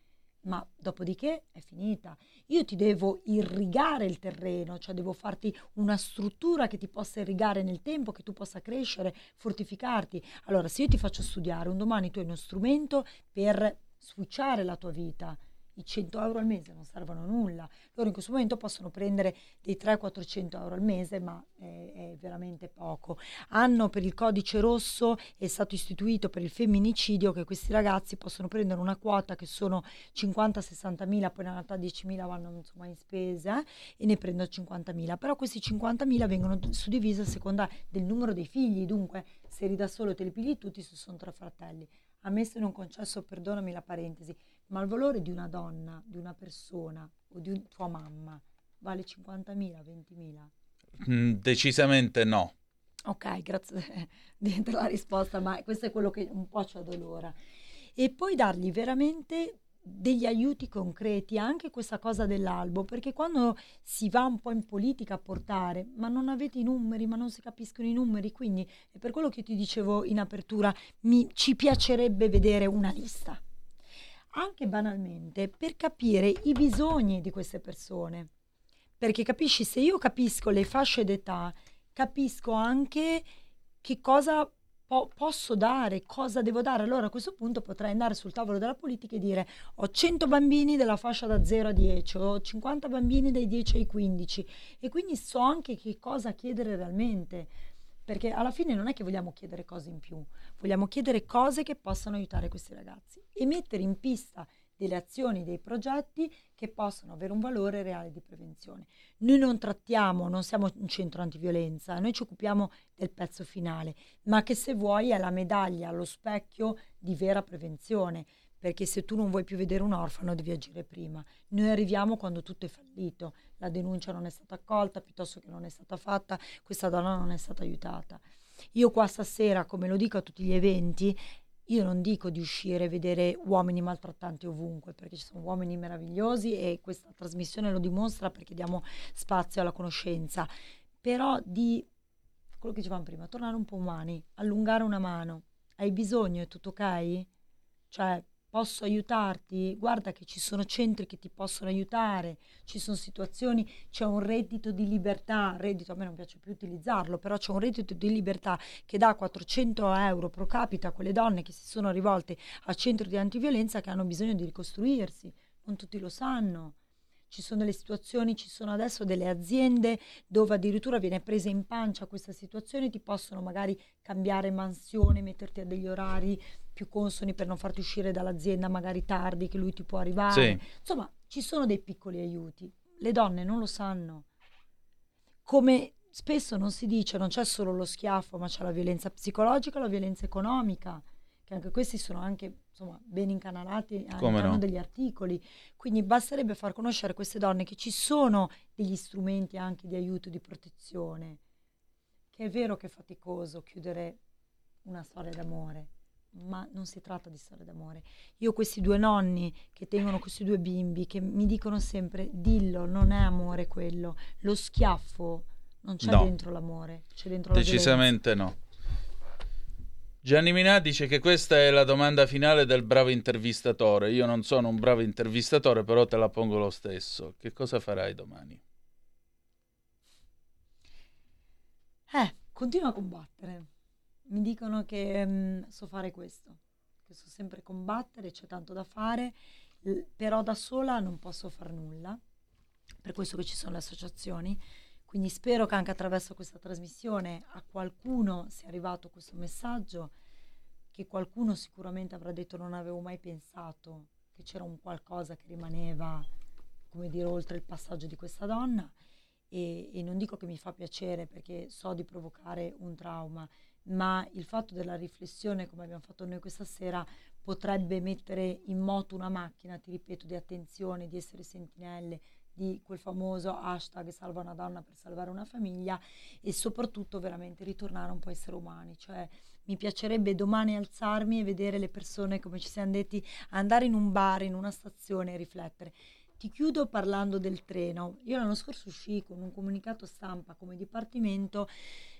Ma dopodiché è finita. Io ti devo irrigare il terreno, cioè devo farti una struttura che ti possa irrigare nel tempo, che tu possa crescere, fortificarti. Allora, se io ti faccio studiare, un domani tu hai uno strumento per switchare la tua vita, i 100 euro al mese non servono a nulla. Loro in questo momento possono prendere dei 300-400 euro al mese, ma è, è, veramente poco. Hanno per il codice rosso, è stato istituito per il femminicidio, che questi ragazzi possono prendere una quota che sono 50-60 mila, poi in realtà 10 mila vanno insomma in spesa eh, e ne prendono 50 mila. Però questi 50 mila vengono suddivisi a seconda del numero dei figli, dunque se eri da solo te li pigli tutti se sono tre fratelli. A me se non concesso, perdonami la parentesi, ma il valore di una donna, di una persona o di un, tua mamma vale 50.000, 20.000? Mm, decisamente no. Ok, grazie dentro la risposta, ma questo è quello che un po' ci addolora. E poi dargli veramente degli aiuti concreti, anche questa cosa dell'albo, perché quando si va un po' in politica a portare, ma non avete i numeri, ma non si capiscono i numeri, quindi è per quello che ti dicevo in apertura, mi, ci piacerebbe vedere una lista anche banalmente per capire i bisogni di queste persone. Perché capisci, se io capisco le fasce d'età, capisco anche che cosa po- posso dare, cosa devo dare. Allora a questo punto potrei andare sul tavolo della politica e dire ho 100 bambini della fascia da 0 a 10, ho 50 bambini dai 10 ai 15 e quindi so anche che cosa chiedere realmente perché alla fine non è che vogliamo chiedere cose in più, vogliamo chiedere cose che possano aiutare questi ragazzi e mettere in pista delle azioni, dei progetti che possano avere un valore reale di prevenzione. Noi non trattiamo, non siamo un centro antiviolenza, noi ci occupiamo del pezzo finale, ma che se vuoi è la medaglia allo specchio di vera prevenzione, perché se tu non vuoi più vedere un orfano devi agire prima. Noi arriviamo quando tutto è fallito, la denuncia non è stata accolta, piuttosto che non è stata fatta, questa donna non è stata aiutata. Io qua stasera, come lo dico a tutti gli eventi, io non dico di uscire e vedere uomini maltrattanti ovunque, perché ci sono uomini meravigliosi e questa trasmissione lo dimostra perché diamo spazio alla conoscenza, però di quello che dicevamo prima, tornare un po' umani, allungare una mano. Hai bisogno, è tutto ok? Cioè, posso aiutarti? Guarda che ci sono centri che ti possono aiutare, ci sono situazioni, c'è un reddito di libertà, reddito a me non piace più utilizzarlo, però c'è un reddito di libertà che dà 400 euro pro capita a quelle donne che si sono rivolte a centro di antiviolenza che hanno bisogno di ricostruirsi, non tutti lo sanno. Ci sono delle situazioni, ci sono adesso delle aziende dove addirittura viene presa in pancia questa situazione, ti possono magari cambiare mansione, metterti a degli orari più consoni per non farti uscire dall'azienda magari tardi che lui ti può arrivare. Sì. Insomma, ci sono dei piccoli aiuti. Le donne non lo sanno. Come spesso non si dice, non c'è solo lo schiaffo, ma c'è la violenza psicologica, la violenza economica che anche questi sono anche insomma, ben incanalati all'interno no? degli articoli. Quindi basterebbe far conoscere a queste donne che ci sono degli strumenti anche di aiuto, di protezione, che è vero che è faticoso chiudere una storia d'amore, ma non si tratta di storia d'amore. Io questi due nonni che tengono questi due bimbi che mi dicono sempre dillo, non è amore quello, lo schiaffo non c'è no. dentro l'amore, c'è dentro la Decisamente no. Gianni Minà dice che questa è la domanda finale del bravo intervistatore. Io non sono un bravo intervistatore, però te la pongo lo stesso. Che cosa farai domani? Eh, continuo a combattere. Mi dicono che um, so fare questo, che so sempre combattere, c'è tanto da fare, però da sola non posso fare nulla. Per questo che ci sono le associazioni. Quindi spero che anche attraverso questa trasmissione a qualcuno sia arrivato questo messaggio, che qualcuno sicuramente avrà detto non avevo mai pensato che c'era un qualcosa che rimaneva, come dire, oltre il passaggio di questa donna. E, e non dico che mi fa piacere perché so di provocare un trauma, ma il fatto della riflessione, come abbiamo fatto noi questa sera, potrebbe mettere in moto una macchina, ti ripeto, di attenzione, di essere sentinelle, di quel famoso hashtag salva una donna per salvare una famiglia e soprattutto veramente ritornare un po' a essere umani, cioè mi piacerebbe domani alzarmi e vedere le persone come ci siamo detti andare in un bar, in una stazione e riflettere. Ti chiudo parlando del treno. Io l'anno scorso uscì con un comunicato stampa come dipartimento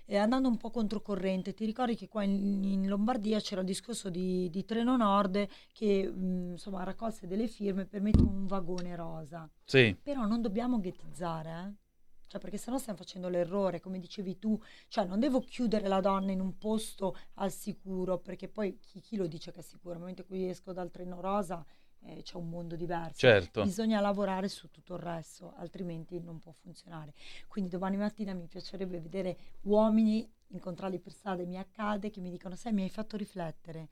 eh, andando un po' controcorrente. Ti ricordi che qua in, in Lombardia c'era il discorso di, di Treno Nord che mh, insomma raccolse delle firme per mettere un vagone rosa. Sì. Però non dobbiamo ghettizzare, eh? Cioè, perché sennò stiamo facendo l'errore, come dicevi tu, cioè non devo chiudere la donna in un posto al sicuro, perché poi chi, chi lo dice che è sicuro? Nel momento in cui esco dal treno rosa eh, c'è un mondo diverso. Certo. Bisogna lavorare su tutto il resto, altrimenti non può funzionare. Quindi domani mattina mi piacerebbe vedere uomini, incontrarli per strada, mi accade, che mi dicono, sai, mi hai fatto riflettere.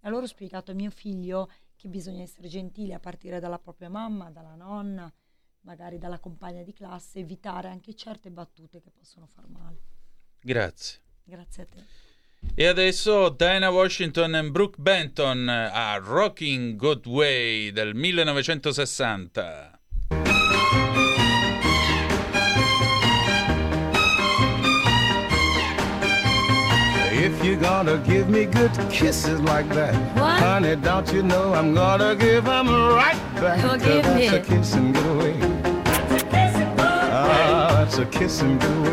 E allora ho spiegato a mio figlio che bisogna essere gentili a partire dalla propria mamma, dalla nonna, magari dalla compagna di classe, evitare anche certe battute che possono far male. Grazie. Grazie a te. E adesso Diana Washington e Brooke Benton a Rocking Good Way del 1960. If you're gonna give me good kisses like that, what? honey, don't you know I'm gonna give them right back? Forgive that's a kiss and get away. That's a kiss and good Ah, that's a kiss and get away.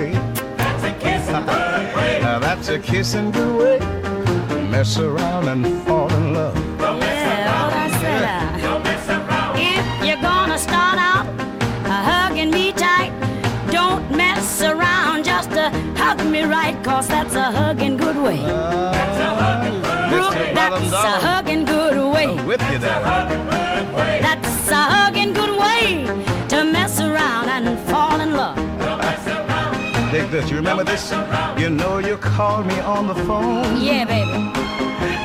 Now that's a kissing good way. Mess around and fall in love. Don't mess around. Don't mess around. If you're gonna start out uh, hugging me tight, don't mess around. Just uh, hug me right, cause that's a hugging good way. Uh, that's a hugging good Brooke, way. That's a hugging good way. I'm with you there. That's a hugging good way to mess around and fall in love. Take this. You remember this? You know you called me on the phone. Yeah, baby.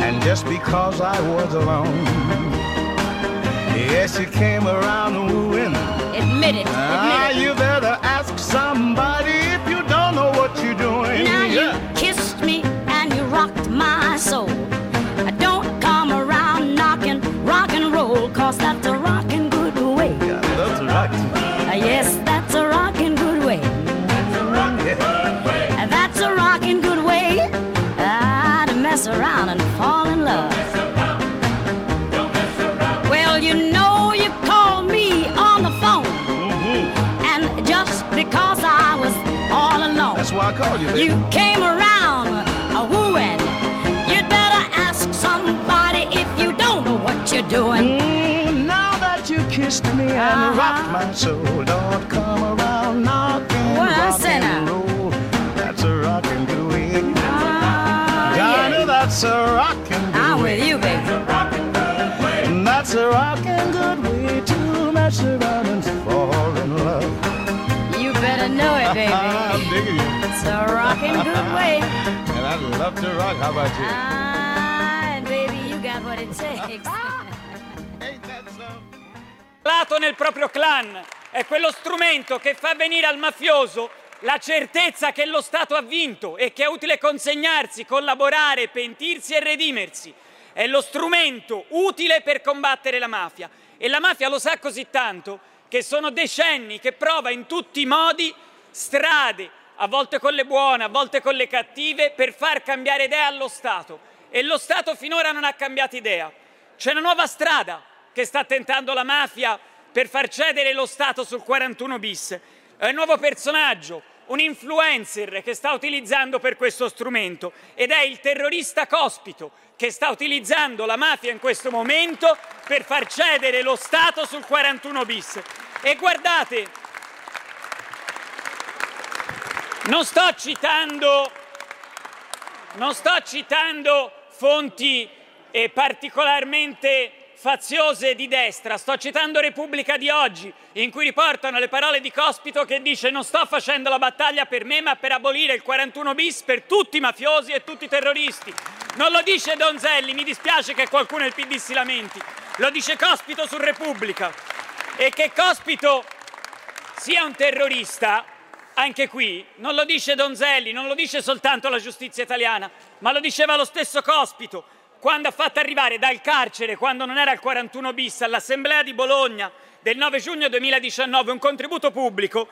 And just because I was alone. Yes, you came around wooing. Admit it. Ah, it. you better ask somebody mess around and fall in love. Well, you know you called me on the phone, mm-hmm. and just because I was all alone, that's why I called you. Baby. You came around a wooing. You'd better ask somebody if you don't know what you're doing. Mm, now that you kissed me and uh-huh. rocked my soul, don't come around knocking. Well, rock sinner. and uh, roll. That's a rock and roll. Ah, that's a rockin' good I'm way. with you, baby. And That's a rockin' good way to mess around and fall in love. You better know it, baby. I'm digging you. It's a rocking good way. And I love to rock. How about you? Ah, and baby, you got what it takes. Lato nel proprio clan è quello strumento che fa venire al mafioso la certezza che lo Stato ha vinto e che è utile consegnarsi, collaborare, pentirsi e redimersi. È lo strumento utile per combattere la mafia. E la mafia lo sa così tanto che sono decenni che prova in tutti i modi strade, a volte con le buone, a volte con le cattive, per far cambiare idea allo Stato. E lo Stato finora non ha cambiato idea. C'è una nuova strada che sta tentando la mafia per far cedere lo Stato sul 41 bis. È un nuovo personaggio, un influencer che sta utilizzando per questo strumento ed è il terrorista Cospito che sta utilizzando la mafia in questo momento per far cedere lo Stato sul 41 bis. E guardate, non sto citando, non sto citando fonti eh, particolarmente faziose di destra, sto citando Repubblica di oggi, in cui riportano le parole di Cospito che dice non sto facendo la battaglia per me, ma per abolire il 41 bis per tutti i mafiosi e tutti i terroristi. Non lo dice Donzelli, mi dispiace che qualcuno del PD si lamenti, lo dice Cospito su Repubblica. E che Cospito sia un terrorista, anche qui, non lo dice Donzelli, non lo dice soltanto la giustizia italiana, ma lo diceva lo stesso Cospito quando ha fatto arrivare dal carcere, quando non era al 41 bis, all'Assemblea di Bologna del 9 giugno 2019 un contributo pubblico,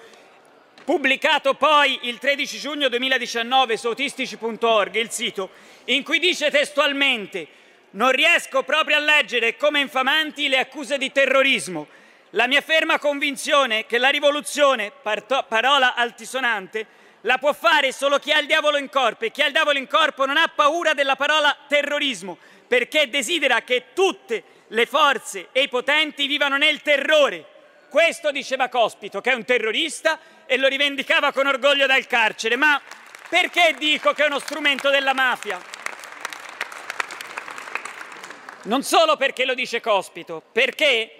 pubblicato poi il 13 giugno 2019 su autistici.org, il sito, in cui dice testualmente non riesco proprio a leggere come infamanti le accuse di terrorismo. La mia ferma convinzione che la rivoluzione, parola altisonante, la può fare solo chi ha il diavolo in corpo e chi ha il diavolo in corpo non ha paura della parola terrorismo perché desidera che tutte le forze e i potenti vivano nel terrore. Questo diceva Cospito, che è un terrorista e lo rivendicava con orgoglio dal carcere. Ma perché dico che è uno strumento della mafia? Non solo perché lo dice Cospito, perché,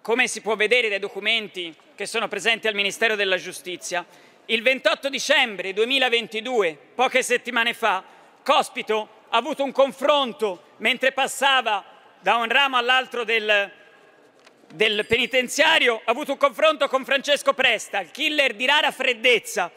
come si può vedere dai documenti che sono presenti al Ministero della Giustizia, il 28 dicembre 2022, poche settimane fa, Cospito ha avuto un confronto mentre passava da un ramo all'altro del, del penitenziario, ha avuto un confronto con Francesco Presta, il killer di rara freddezza,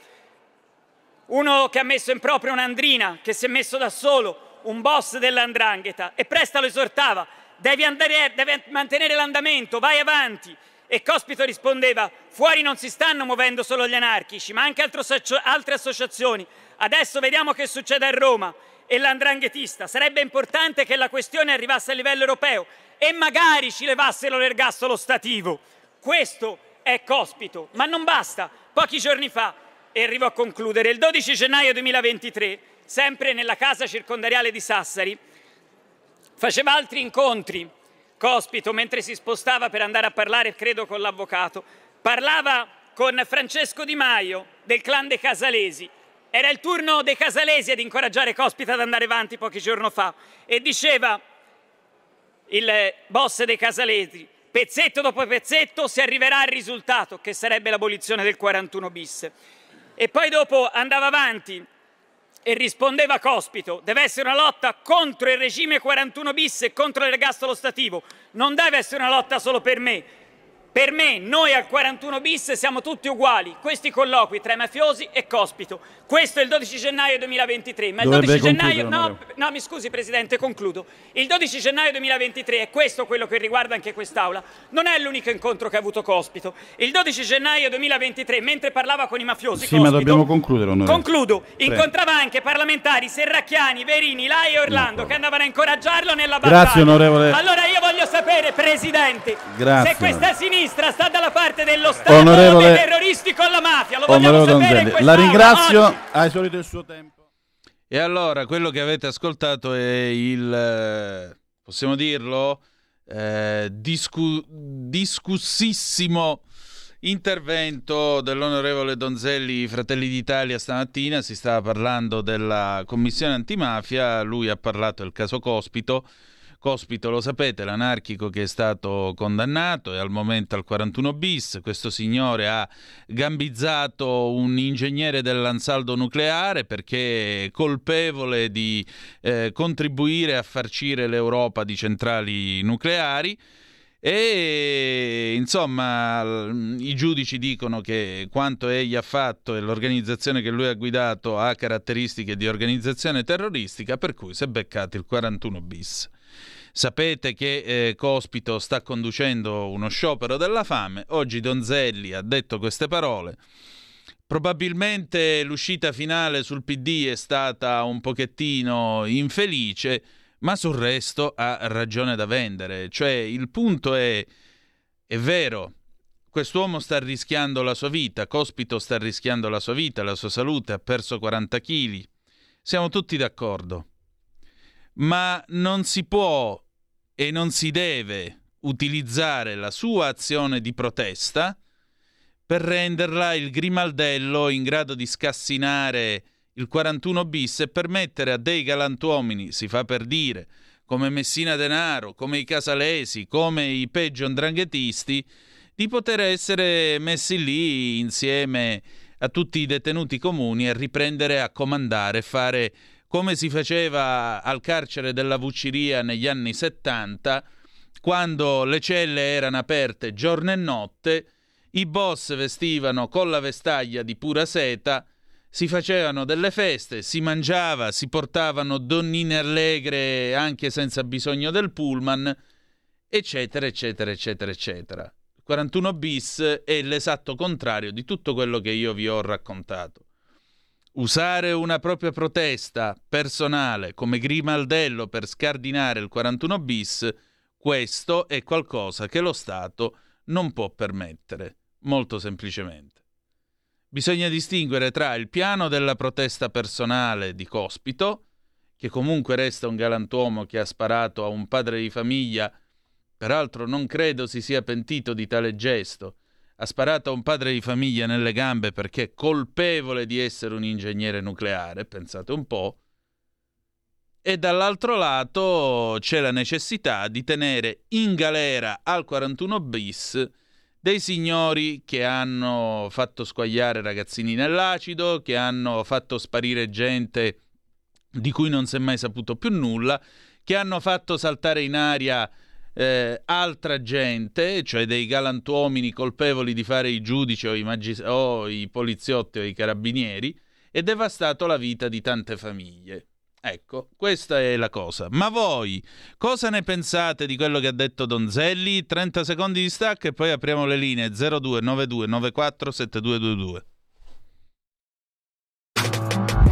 uno che ha messo in proprio un'andrina, che si è messo da solo, un boss dell'andrangheta, e Presta lo esortava, devi, andare, devi mantenere l'andamento, vai avanti. E Cospito rispondeva, fuori non si stanno muovendo solo gli anarchici, ma anche altre associazioni. Adesso vediamo che succede a Roma e l'andranghetista. Sarebbe importante che la questione arrivasse a livello europeo e magari ci levassero l'ergastolo stativo. Questo è Cospito, ma non basta. Pochi giorni fa, e arrivo a concludere, il 12 gennaio 2023, sempre nella casa circondariale di Sassari, faceva altri incontri Cospito, mentre si spostava per andare a parlare, credo, con l'avvocato, parlava con Francesco Di Maio del clan dei Casalesi. Era il turno dei Casalesi ad incoraggiare Cospito ad andare avanti pochi giorni fa e diceva il boss dei Casalesi, pezzetto dopo pezzetto si arriverà al risultato che sarebbe l'abolizione del 41 bis. E poi dopo andava avanti e rispondeva Cospito, deve essere una lotta contro il regime 41 bis e contro l'ergastolo stativo, non deve essere una lotta solo per me. Per me, noi al 41 bis siamo tutti uguali. Questi colloqui tra i mafiosi e Cospito. Questo è il 12 gennaio 2023. Ma il Dovrebbe 12 gennaio. No, no, mi scusi, Presidente, concludo. Il 12 gennaio 2023 è questo quello che riguarda anche quest'Aula. Non è l'unico incontro che ha avuto Cospito. Il 12 gennaio 2023, mentre parlava con i mafiosi, Sì, ma Cospito, dobbiamo concludere, onorevole. Concludo. Prego. Incontrava anche parlamentari Serracchiani, Verini, Lai e Orlando che andavano a incoraggiarlo nella battaglia. Grazie, onorevole. Allora io voglio sapere, Presidente, Grazie. se questa sinistra sinistra sta dalla parte dello Stato Onorevole- o dei terroristi con la mafia. Lo vogliamo Onorevole sapere la ringrazio, oggi. ha esaurito il suo tempo. E allora, quello che avete ascoltato è il, eh, possiamo dirlo, eh, discu- discussissimo intervento dell'onorevole Donzelli Fratelli d'Italia stamattina. Si stava parlando della commissione antimafia, lui ha parlato del caso Cospito. Cospito, lo sapete, l'anarchico che è stato condannato è al momento al 41 bis. Questo signore ha gambizzato un ingegnere dell'ansaldo nucleare perché è colpevole di eh, contribuire a farcire l'Europa di centrali nucleari. E insomma, i giudici dicono che quanto egli ha fatto e l'organizzazione che lui ha guidato ha caratteristiche di organizzazione terroristica, per cui si è beccato il 41 bis. Sapete che eh, Cospito sta conducendo uno sciopero della fame. Oggi Donzelli ha detto queste parole. Probabilmente l'uscita finale sul PD è stata un pochettino infelice, ma sul resto ha ragione da vendere. Cioè, il punto è, è vero, quest'uomo sta rischiando la sua vita, Cospito sta rischiando la sua vita, la sua salute, ha perso 40 kg. Siamo tutti d'accordo. Ma non si può e non si deve utilizzare la sua azione di protesta per renderla il grimaldello in grado di scassinare il 41 bis e permettere a dei galantuomini, si fa per dire, come Messina Denaro, come i Casalesi, come i peggio andranghetisti, di poter essere messi lì insieme a tutti i detenuti comuni e riprendere a comandare, fare come si faceva al carcere della Vucciria negli anni 70, quando le celle erano aperte giorno e notte, i boss vestivano con la vestaglia di pura seta, si facevano delle feste, si mangiava, si portavano donnine allegre anche senza bisogno del pullman, eccetera, eccetera, eccetera, eccetera. 41 bis è l'esatto contrario di tutto quello che io vi ho raccontato. Usare una propria protesta personale come grimaldello per scardinare il 41 bis, questo è qualcosa che lo Stato non può permettere, molto semplicemente. Bisogna distinguere tra il piano della protesta personale di Cospito, che comunque resta un galantuomo che ha sparato a un padre di famiglia, peraltro non credo si sia pentito di tale gesto, ha sparato a un padre di famiglia nelle gambe perché è colpevole di essere un ingegnere nucleare, pensate un po', e dall'altro lato c'è la necessità di tenere in galera al 41 bis dei signori che hanno fatto squagliare ragazzini nell'acido, che hanno fatto sparire gente di cui non si è mai saputo più nulla, che hanno fatto saltare in aria eh, altra gente, cioè dei galantuomini colpevoli di fare i giudici o i, magis- o i poliziotti o i carabinieri, e devastato la vita di tante famiglie. Ecco, questa è la cosa. Ma voi cosa ne pensate di quello che ha detto Donzelli? 30 secondi di stacco e poi apriamo le linee 0292 94 7222.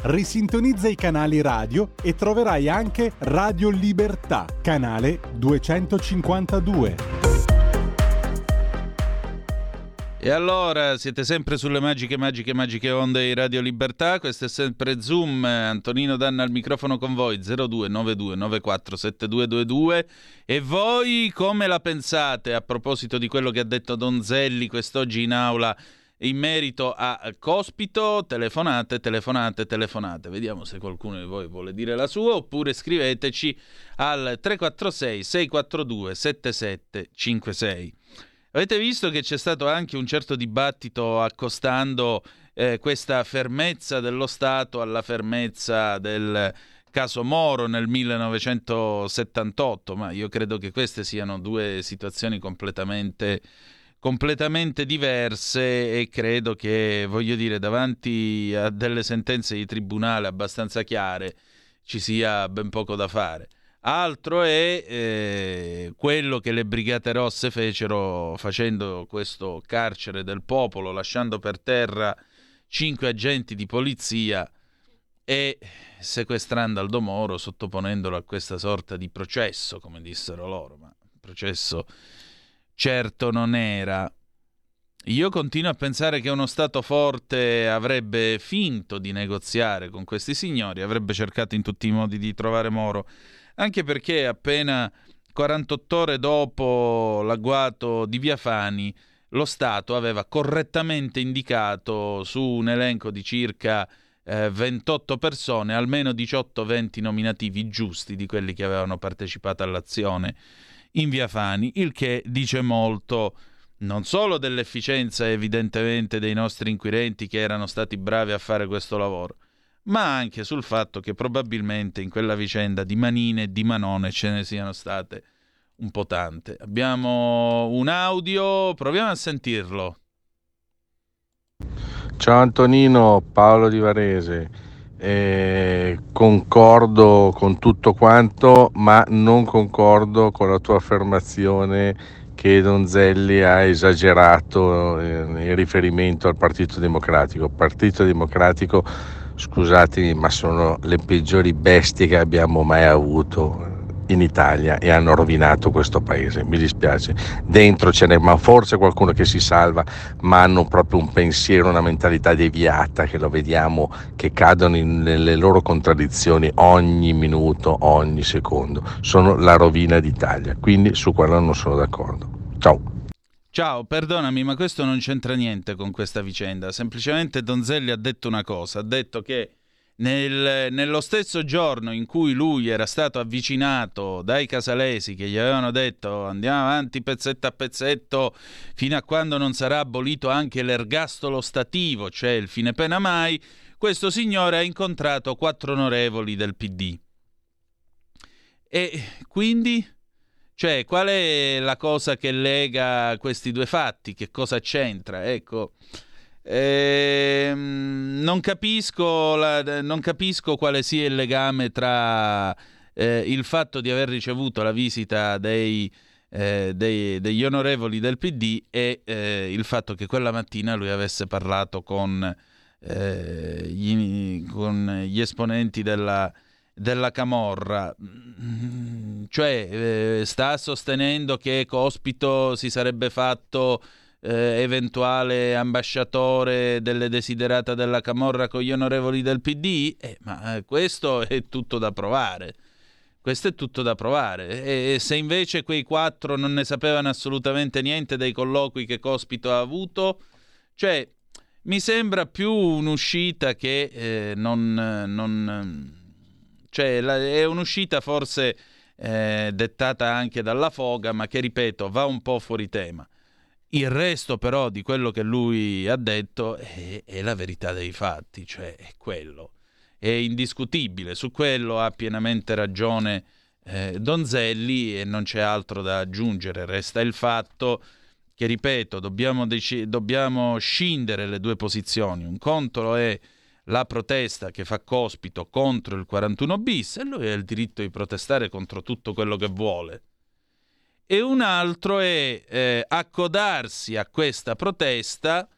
Risintonizza i canali radio e troverai anche Radio Libertà, canale 252. E allora siete sempre sulle magiche, magiche, magiche onde di Radio Libertà. Questo è sempre Zoom. Antonino Danna al microfono con voi 0292 94 7222. E voi come la pensate a proposito di quello che ha detto Donzelli quest'oggi in aula in merito a Cospito? Telefonate, telefonate, telefonate. Vediamo se qualcuno di voi vuole dire la sua oppure scriveteci al 346 642 7756. Avete visto che c'è stato anche un certo dibattito accostando eh, questa fermezza dello Stato alla fermezza del caso Moro nel 1978, ma io credo che queste siano due situazioni completamente, completamente diverse e credo che, voglio dire, davanti a delle sentenze di tribunale abbastanza chiare ci sia ben poco da fare. Altro è eh, quello che le Brigate Rosse fecero facendo questo carcere del popolo, lasciando per terra cinque agenti di polizia e sequestrando Aldo Moro, sottoponendolo a questa sorta di processo, come dissero loro, ma processo certo non era. Io continuo a pensare che uno Stato forte avrebbe finto di negoziare con questi signori, avrebbe cercato in tutti i modi di trovare Moro, anche perché appena 48 ore dopo l'agguato di Via Fani, lo Stato aveva correttamente indicato su un elenco di circa eh, 28 persone almeno 18-20 nominativi giusti di quelli che avevano partecipato all'azione in Via Fani, il che dice molto non solo dell'efficienza evidentemente dei nostri inquirenti che erano stati bravi a fare questo lavoro, ma anche sul fatto che probabilmente in quella vicenda di manine e di manone ce ne siano state un po' tante. Abbiamo un audio, proviamo a sentirlo. Ciao Antonino, Paolo di Varese. Eh, concordo con tutto quanto, ma non concordo con la tua affermazione che Donzelli ha esagerato eh, in riferimento al Partito Democratico. Partito Democratico, scusatemi, ma sono le peggiori bestie che abbiamo mai avuto in Italia e hanno rovinato questo paese. Mi dispiace. Dentro ce n'è ma forse qualcuno che si salva, ma hanno proprio un pensiero, una mentalità deviata che lo vediamo che cadono in, nelle loro contraddizioni ogni minuto, ogni secondo. Sono la rovina d'Italia, quindi su quello non sono d'accordo. Ciao. Ciao, perdonami, ma questo non c'entra niente con questa vicenda. Semplicemente Donzelli ha detto una cosa, ha detto che nel, nello stesso giorno in cui lui era stato avvicinato dai casalesi che gli avevano detto andiamo avanti pezzetto a pezzetto fino a quando non sarà abolito anche l'ergastolo stativo, cioè il fine pena mai, questo signore ha incontrato quattro onorevoli del PD. E quindi, cioè, qual è la cosa che lega questi due fatti? Che cosa c'entra? Ecco. Eh, non, capisco la, non, capisco quale sia il legame tra eh, il fatto di aver ricevuto la visita dei, eh, dei, degli onorevoli del PD e eh, il fatto che quella mattina lui avesse parlato con, eh, gli, con gli, esponenti della, della Camorra. Cioè, eh, sta sostenendo che Cospito si sarebbe fatto eh, eventuale ambasciatore delle desiderata della Camorra con gli onorevoli del PD, eh, ma eh, questo è tutto da provare. Questo è tutto da provare. E se invece quei quattro non ne sapevano assolutamente niente dei colloqui che Cospito ha avuto, cioè mi sembra più un'uscita che eh, non, non, cioè la, è un'uscita forse eh, dettata anche dalla foga, ma che ripeto va un po' fuori tema. Il resto però di quello che lui ha detto è, è la verità dei fatti, cioè è quello. È indiscutibile, su quello ha pienamente ragione eh, Donzelli e non c'è altro da aggiungere. Resta il fatto che, ripeto, dobbiamo, dec- dobbiamo scindere le due posizioni. Un conto è la protesta che fa cospito contro il 41 bis e lui ha il diritto di protestare contro tutto quello che vuole e un altro è eh, accodarsi a questa protesta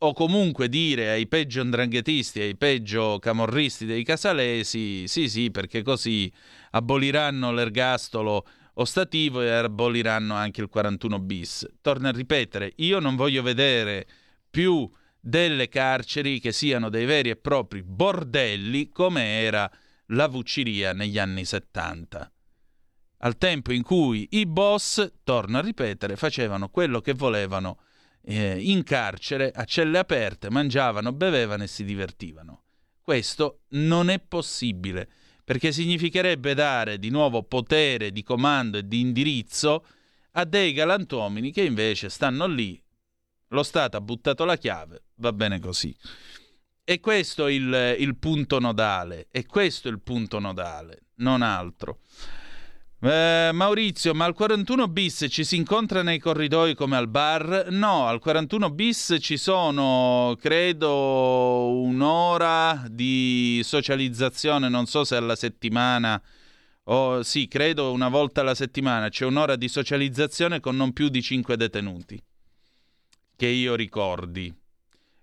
o comunque dire ai peggio ndranghetisti, ai peggio camorristi dei casalesi, sì sì, perché così aboliranno l'ergastolo ostativo e aboliranno anche il 41 bis. Torno a ripetere, io non voglio vedere più delle carceri che siano dei veri e propri bordelli come era la Vucciria negli anni 70 al tempo in cui i boss, torno a ripetere, facevano quello che volevano eh, in carcere, a celle aperte, mangiavano, bevevano e si divertivano. Questo non è possibile, perché significherebbe dare di nuovo potere di comando e di indirizzo a dei galantuomini che invece stanno lì, lo Stato ha buttato la chiave, va bene così. E questo è il, il punto nodale, e questo è il punto nodale, non altro. Eh, Maurizio, ma al 41 bis ci si incontra nei corridoi come al bar? No, al 41 bis ci sono, credo, un'ora di socializzazione, non so se alla settimana, o sì, credo una volta alla settimana, c'è un'ora di socializzazione con non più di 5 detenuti, che io ricordi.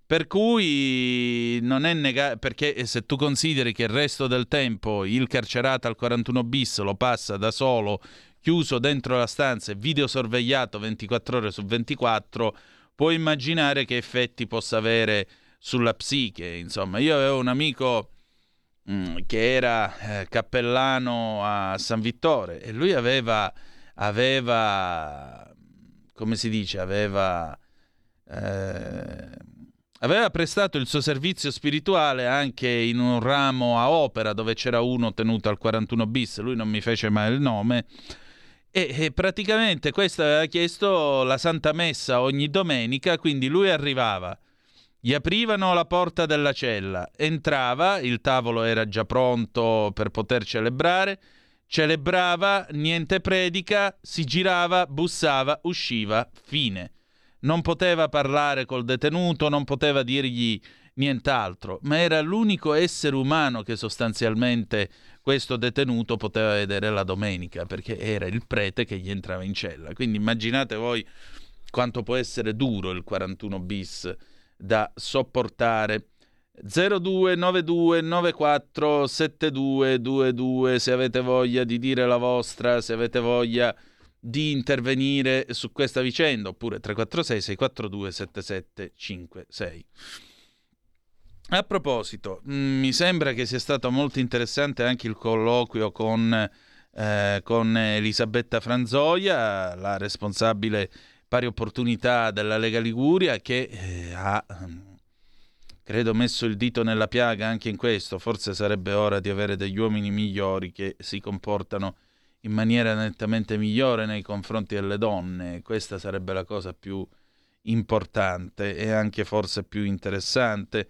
Per cui non è negato, perché se tu consideri che il resto del tempo il carcerato al 41 bis lo passa da solo, chiuso dentro la stanza e videosorvegliato 24 ore su 24, puoi immaginare che effetti possa avere sulla psiche. Insomma, io avevo un amico mh, mm, che era eh, cappellano a San Vittore e lui aveva, aveva come si dice, aveva... Eh, Aveva prestato il suo servizio spirituale anche in un ramo a opera dove c'era uno tenuto al 41 bis, lui non mi fece mai il nome. E, e, praticamente questo aveva chiesto la Santa Messa ogni domenica, quindi lui arrivava, gli aprivano la porta della cella, entrava, il tavolo era già pronto per poter celebrare, celebrava, niente predica, si girava, bussava, usciva, fine non poteva parlare col detenuto, non poteva dirgli nient'altro, ma era l'unico essere umano che sostanzialmente questo detenuto poteva vedere la domenica, perché era il prete che gli entrava in cella. Quindi immaginate voi quanto può essere duro il 41 bis da sopportare. 0292947222 se avete voglia di dire la vostra, se avete voglia di intervenire su questa vicenda oppure 346 642 7756. A proposito, mm, mi sembra che sia stato molto interessante anche il colloquio con, eh, con Elisabetta Franzoia, la responsabile pari opportunità della Lega Liguria, che eh, ha, credo, messo il dito nella piaga anche in questo. Forse sarebbe ora di avere degli uomini migliori che si comportano in maniera nettamente migliore nei confronti delle donne. Questa sarebbe la cosa più importante e anche forse più interessante.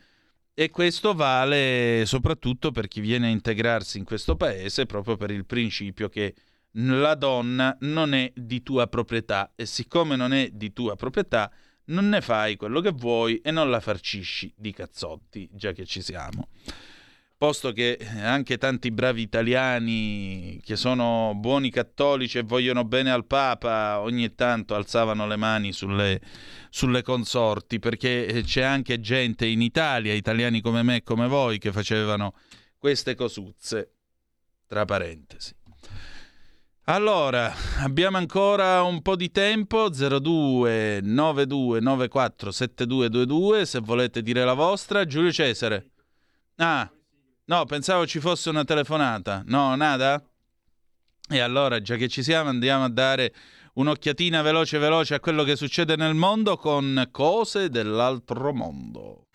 E questo vale soprattutto per chi viene a integrarsi in questo paese proprio per il principio che la donna non è di tua proprietà e siccome non è di tua proprietà non ne fai quello che vuoi e non la farcisci di cazzotti, già che ci siamo posto che anche tanti bravi italiani che sono buoni cattolici e vogliono bene al Papa ogni tanto alzavano le mani sulle, sulle consorti, perché c'è anche gente in Italia, italiani come me e come voi, che facevano queste cosuzze, tra parentesi. Allora, abbiamo ancora un po' di tempo, 02 92 94 7222, se volete dire la vostra. Giulio Cesare. Ah, No, pensavo ci fosse una telefonata. No, nada? E allora, già che ci siamo, andiamo a dare un'occhiatina veloce veloce a quello che succede nel mondo con cose dell'altro mondo.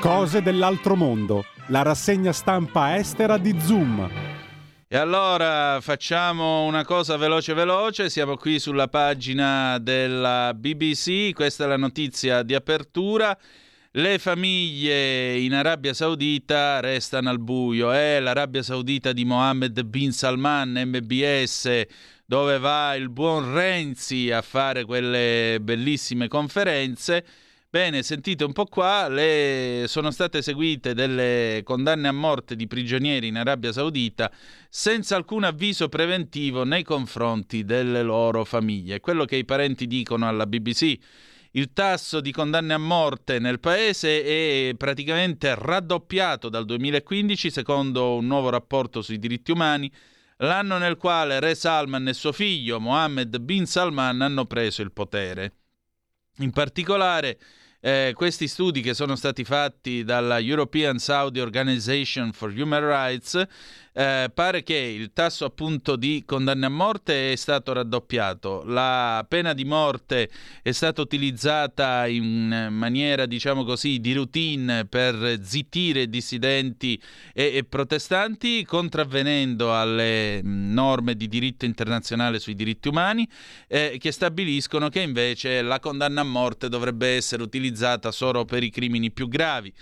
Cose dell'altro mondo, la rassegna stampa estera di Zoom. E allora facciamo una cosa veloce veloce, siamo qui sulla pagina della BBC, questa è la notizia di apertura. Le famiglie in Arabia Saudita restano al buio. È l'Arabia Saudita di Mohammed bin Salman, MBS, dove va il buon Renzi a fare quelle bellissime conferenze. Bene, sentite un po' qua, le... sono state eseguite delle condanne a morte di prigionieri in Arabia Saudita senza alcun avviso preventivo nei confronti delle loro famiglie. Quello che i parenti dicono alla BBC il tasso di condanne a morte nel paese è praticamente raddoppiato dal 2015 secondo un nuovo rapporto sui diritti umani, l'anno nel quale Re Salman e suo figlio Mohammed bin Salman hanno preso il potere. In particolare eh, questi studi che sono stati fatti dalla European Saudi Organization for Human Rights eh, pare che il tasso appunto di condanne a morte è stato raddoppiato. La pena di morte è stata utilizzata in maniera, diciamo così, di routine per zittire dissidenti e, e protestanti, contravvenendo alle norme di diritto internazionale sui diritti umani, eh, che stabiliscono che invece la condanna a morte dovrebbe essere utilizzata solo per i crimini più gravi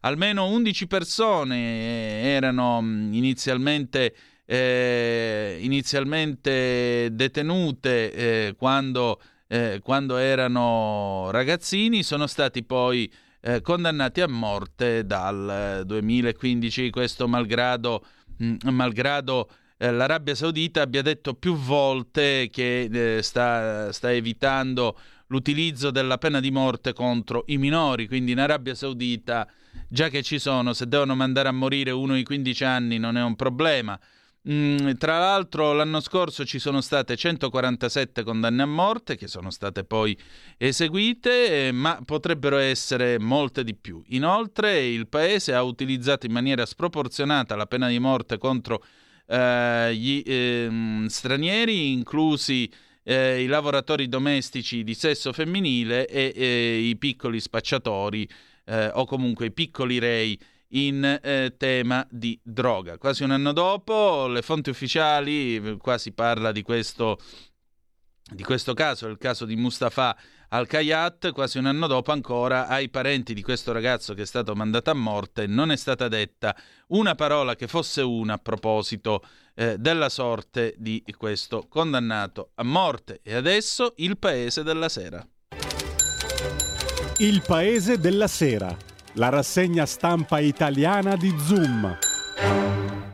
almeno 11 persone eh, erano mm, inizialmente eh, inizialmente detenute eh, quando, eh, quando, erano ragazzini sono stati poi eh, condannati a morte dal 2015, questo malgrado, mh, malgrado eh, l'Arabia Saudita abbia detto più volte che sta, sta evitando l'utilizzo della pena di morte contro i minori, quindi in Arabia Saudita già che ci sono, se devono mandare a morire uno di 15 anni non è un problema. Mm, tra l'altro l'anno scorso ci sono state 147 condanne a morte che sono state poi eseguite, eh, ma potrebbero essere molte di più. Inoltre il Paese ha utilizzato in maniera sproporzionata la pena di morte contro eh, gli eh, stranieri, inclusi eh, i lavoratori domestici di sesso femminile e i piccoli spacciatori eh, o comunque i piccoli rei in eh, tema di droga. Quasi un anno dopo, le fonti ufficiali, qua si parla di questo, di questo caso, il caso di Mustafa Al-Kayat, quasi un anno dopo ancora ai parenti di questo ragazzo che è stato mandato a morte non è stata detta una parola che fosse una a proposito eh, della sorte di questo condannato a morte. E adesso il paese della sera. Il paese della sera la rassegna stampa italiana di Zoom.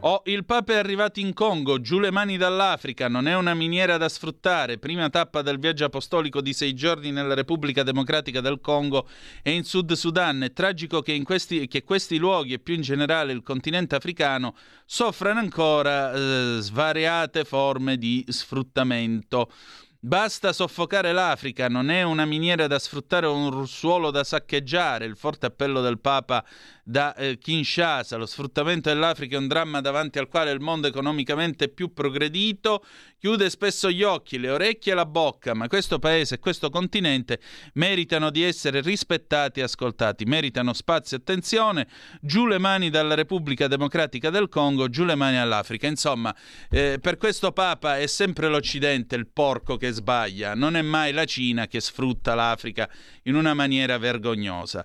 Oh, il Papa è arrivato in Congo, giù le mani dall'Africa, non è una miniera da sfruttare. Prima tappa del viaggio apostolico di sei giorni nella Repubblica Democratica del Congo e in Sud Sudan. È tragico che, questi, che questi luoghi e più in generale il continente africano soffrano ancora eh, svariate forme di sfruttamento. Basta soffocare l'Africa, non è una miniera da sfruttare o un suolo da saccheggiare. Il forte appello del Papa da eh, Kinshasa. Lo sfruttamento dell'Africa è un dramma davanti al quale il mondo economicamente più progredito chiude spesso gli occhi, le orecchie e la bocca, ma questo paese e questo continente meritano di essere rispettati e ascoltati, meritano spazio e attenzione. Giù le mani dalla Repubblica Democratica del Congo, giù le mani all'Africa. Insomma, eh, per questo Papa è sempre l'Occidente il porco che sbaglia, non è mai la Cina che sfrutta l'Africa in una maniera vergognosa.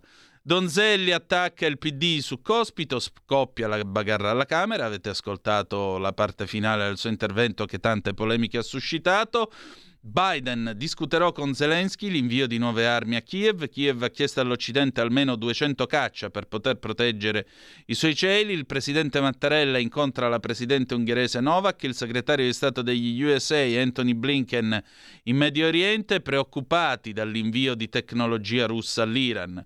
Donzelli attacca il PD su Cospito, scoppia la bagarra alla Camera, avete ascoltato la parte finale del suo intervento che tante polemiche ha suscitato. Biden discuterò con Zelensky l'invio di nuove armi a Kiev. Kiev ha chiesto all'Occidente almeno 200 caccia per poter proteggere i suoi cieli. Il presidente Mattarella incontra la presidente ungherese Novak, il segretario di Stato degli USA Anthony Blinken in Medio Oriente, preoccupati dall'invio di tecnologia russa all'Iran.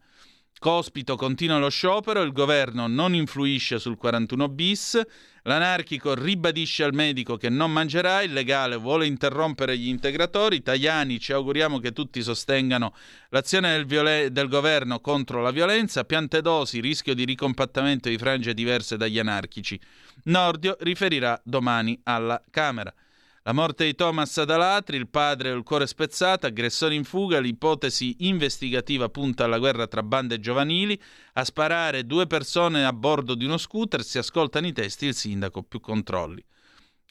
Cospito continua lo sciopero, il governo non influisce sul 41 bis, l'anarchico ribadisce al medico che non mangerà, il legale vuole interrompere gli integratori, Tajani ci auguriamo che tutti sostengano l'azione del, viol- del governo contro la violenza, Piantedosi rischio di ricompattamento di frange diverse dagli anarchici, Nordio riferirà domani alla Camera. La morte di Thomas Adalatri, il padre il cuore spezzato, aggressore in fuga, l'ipotesi investigativa punta alla guerra tra bande giovanili, a sparare due persone a bordo di uno scooter, si ascoltano i testi, il sindaco più controlli.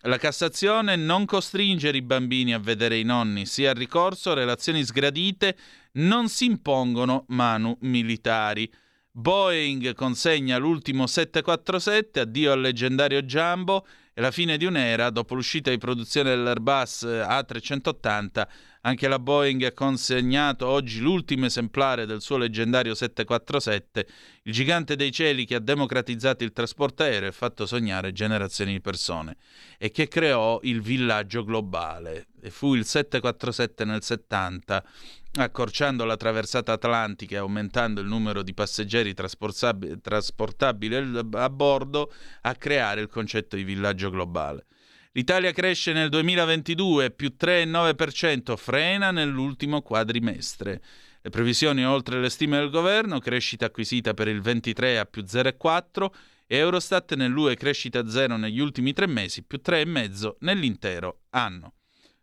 La Cassazione non costringere i bambini a vedere i nonni, sia al ricorso, relazioni sgradite, non si impongono manu militari. Boeing consegna l'ultimo 747, addio al leggendario Jumbo, è la fine di un'era, dopo l'uscita di produzione dell'Airbus A380, anche la Boeing ha consegnato oggi l'ultimo esemplare del suo leggendario 747, il gigante dei cieli che ha democratizzato il trasporto aereo e fatto sognare generazioni di persone e che creò il villaggio globale. E fu il 747 nel 70 accorciando la traversata atlantica e aumentando il numero di passeggeri trasportabili a bordo, a creare il concetto di villaggio globale. L'Italia cresce nel 2022, più 3,9%, frena nell'ultimo quadrimestre. Le previsioni oltre le stime del governo, crescita acquisita per il 23 a più 0,4 e Eurostat nell'UE crescita zero negli ultimi tre mesi, più 3,5 nell'intero anno.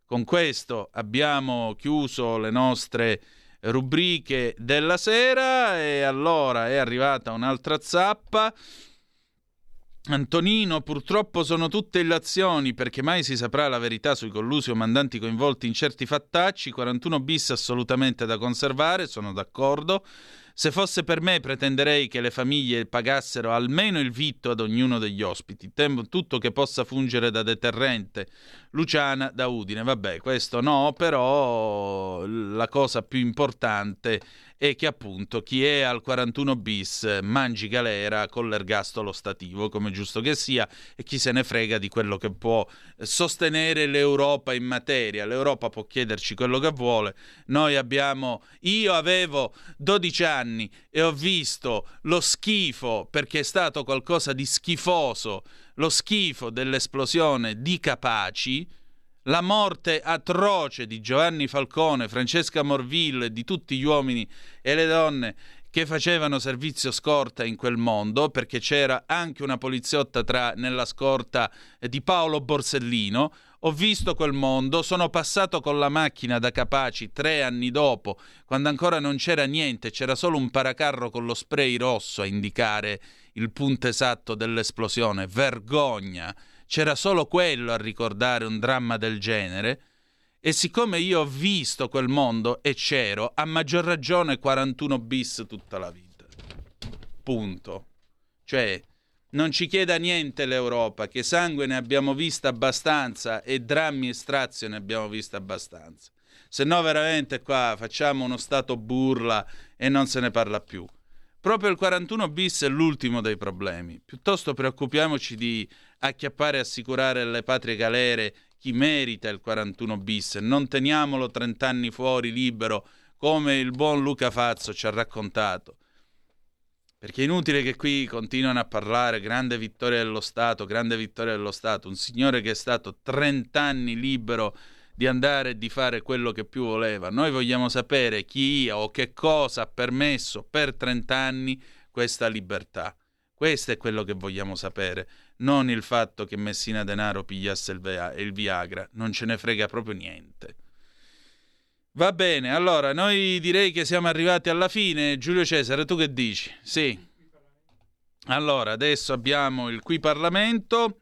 Con questo abbiamo chiuso le nostre rubriche della sera e allora è arrivata un'altra zappa. Antonino, purtroppo sono tutte illazioni perché mai si saprà la verità sui collusi o mandanti coinvolti in certi fattacci. 41 bis assolutamente da conservare, sono d'accordo. Se fosse per me pretenderei che le famiglie pagassero almeno il vitto ad ognuno degli ospiti, temo tutto che possa fungere da deterrente. Luciana da Udine, vabbè, questo no, però la cosa più importante è che appunto chi è al 41 bis mangi galera con l'ergastolo stativo, come giusto che sia, e chi se ne frega di quello che può sostenere l'Europa in materia. L'Europa può chiederci quello che vuole. Noi abbiamo io avevo 12 anni e ho visto lo schifo perché è stato qualcosa di schifoso, lo schifo dell'esplosione di Capaci la morte atroce di Giovanni Falcone, Francesca Morville e di tutti gli uomini e le donne che facevano servizio scorta in quel mondo, perché c'era anche una poliziotta tra, nella scorta di Paolo Borsellino. Ho visto quel mondo, sono passato con la macchina da Capaci tre anni dopo, quando ancora non c'era niente, c'era solo un paracarro con lo spray rosso a indicare il punto esatto dell'esplosione. Vergogna! C'era solo quello a ricordare un dramma del genere. E siccome io ho visto quel mondo e c'ero, a maggior ragione 41 bis tutta la vita. Punto. Cioè, non ci chieda niente l'Europa, che sangue ne abbiamo vista abbastanza e drammi e strazio ne abbiamo vista abbastanza. Se no veramente qua facciamo uno stato burla e non se ne parla più. Proprio il 41 bis è l'ultimo dei problemi. Piuttosto preoccupiamoci di acchiappare e assicurare alle patrie galere chi merita il 41 bis. Non teniamolo 30 anni fuori libero come il buon Luca Fazzo ci ha raccontato. Perché è inutile che qui continuano a parlare grande vittoria dello Stato, grande vittoria dello Stato, un signore che è stato 30 anni libero di andare e di fare quello che più voleva. Noi vogliamo sapere chi o che cosa ha permesso per 30 anni questa libertà. Questo è quello che vogliamo sapere, non il fatto che Messina Denaro pigliasse il, via- il Viagra, non ce ne frega proprio niente. Va bene, allora noi direi che siamo arrivati alla fine. Giulio Cesare, tu che dici? Sì. Allora, adesso abbiamo il qui Parlamento,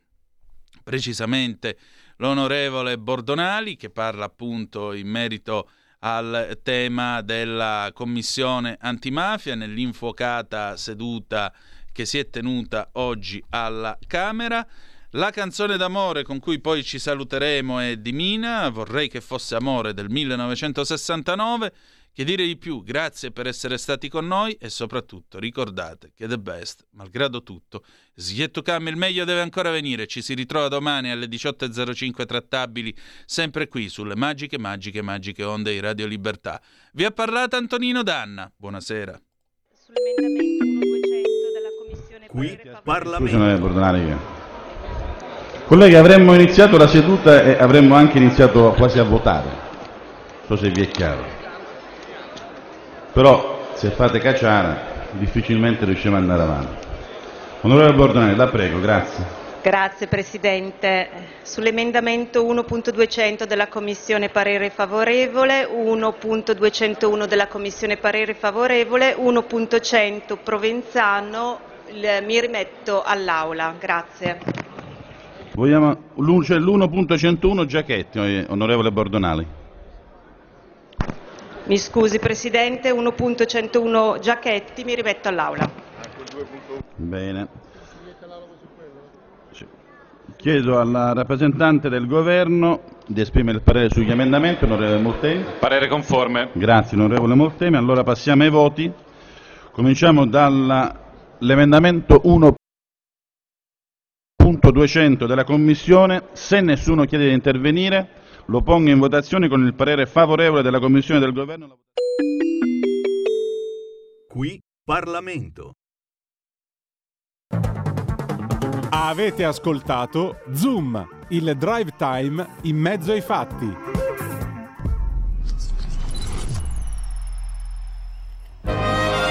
precisamente l'onorevole Bordonali che parla appunto in merito al tema della commissione antimafia nell'infuocata seduta che si è tenuta oggi alla Camera. La canzone d'amore con cui poi ci saluteremo è di Mina, vorrei che fosse amore del 1969. Che dire di più? Grazie per essere stati con noi e soprattutto ricordate che The Best, malgrado tutto, Sghietto Cam il meglio deve ancora venire. Ci si ritrova domani alle 18.05 trattabili, sempre qui sulle magiche, magiche, magiche onde di Radio Libertà. Vi ha parlato Antonino Danna. Buonasera. Sull'emendamento 1200 della Commissione Qui Bordonari. Colleghi, avremmo iniziato la seduta e avremmo anche iniziato quasi a votare. Non so se vi è chiaro. Però se fate cacciare difficilmente riusciamo ad andare avanti. Onorevole Bordonari, la prego, grazie. Grazie Presidente. Sull'emendamento 1.200 della Commissione parere favorevole, 1.201 della Commissione parere favorevole, 1.100 Provenzano, mi rimetto all'Aula. Grazie. Vogliamo c'è l'1.101 Giachetti, eh, onorevole Bordonali. Mi scusi Presidente, 1.101 Giachetti, mi rimetto all'Aula. Bene. Chiedo alla rappresentante del governo di esprimere il parere sugli emendamenti, onorevole Molteni. Parere conforme. Grazie, onorevole Molteni. Allora passiamo ai voti. Cominciamo dall'emendamento 1.200 della Commissione. Se nessuno chiede di intervenire, lo pongo in votazione con il parere favorevole della Commissione del Governo. Qui Parlamento. Avete ascoltato Zoom, il drive time in mezzo ai fatti.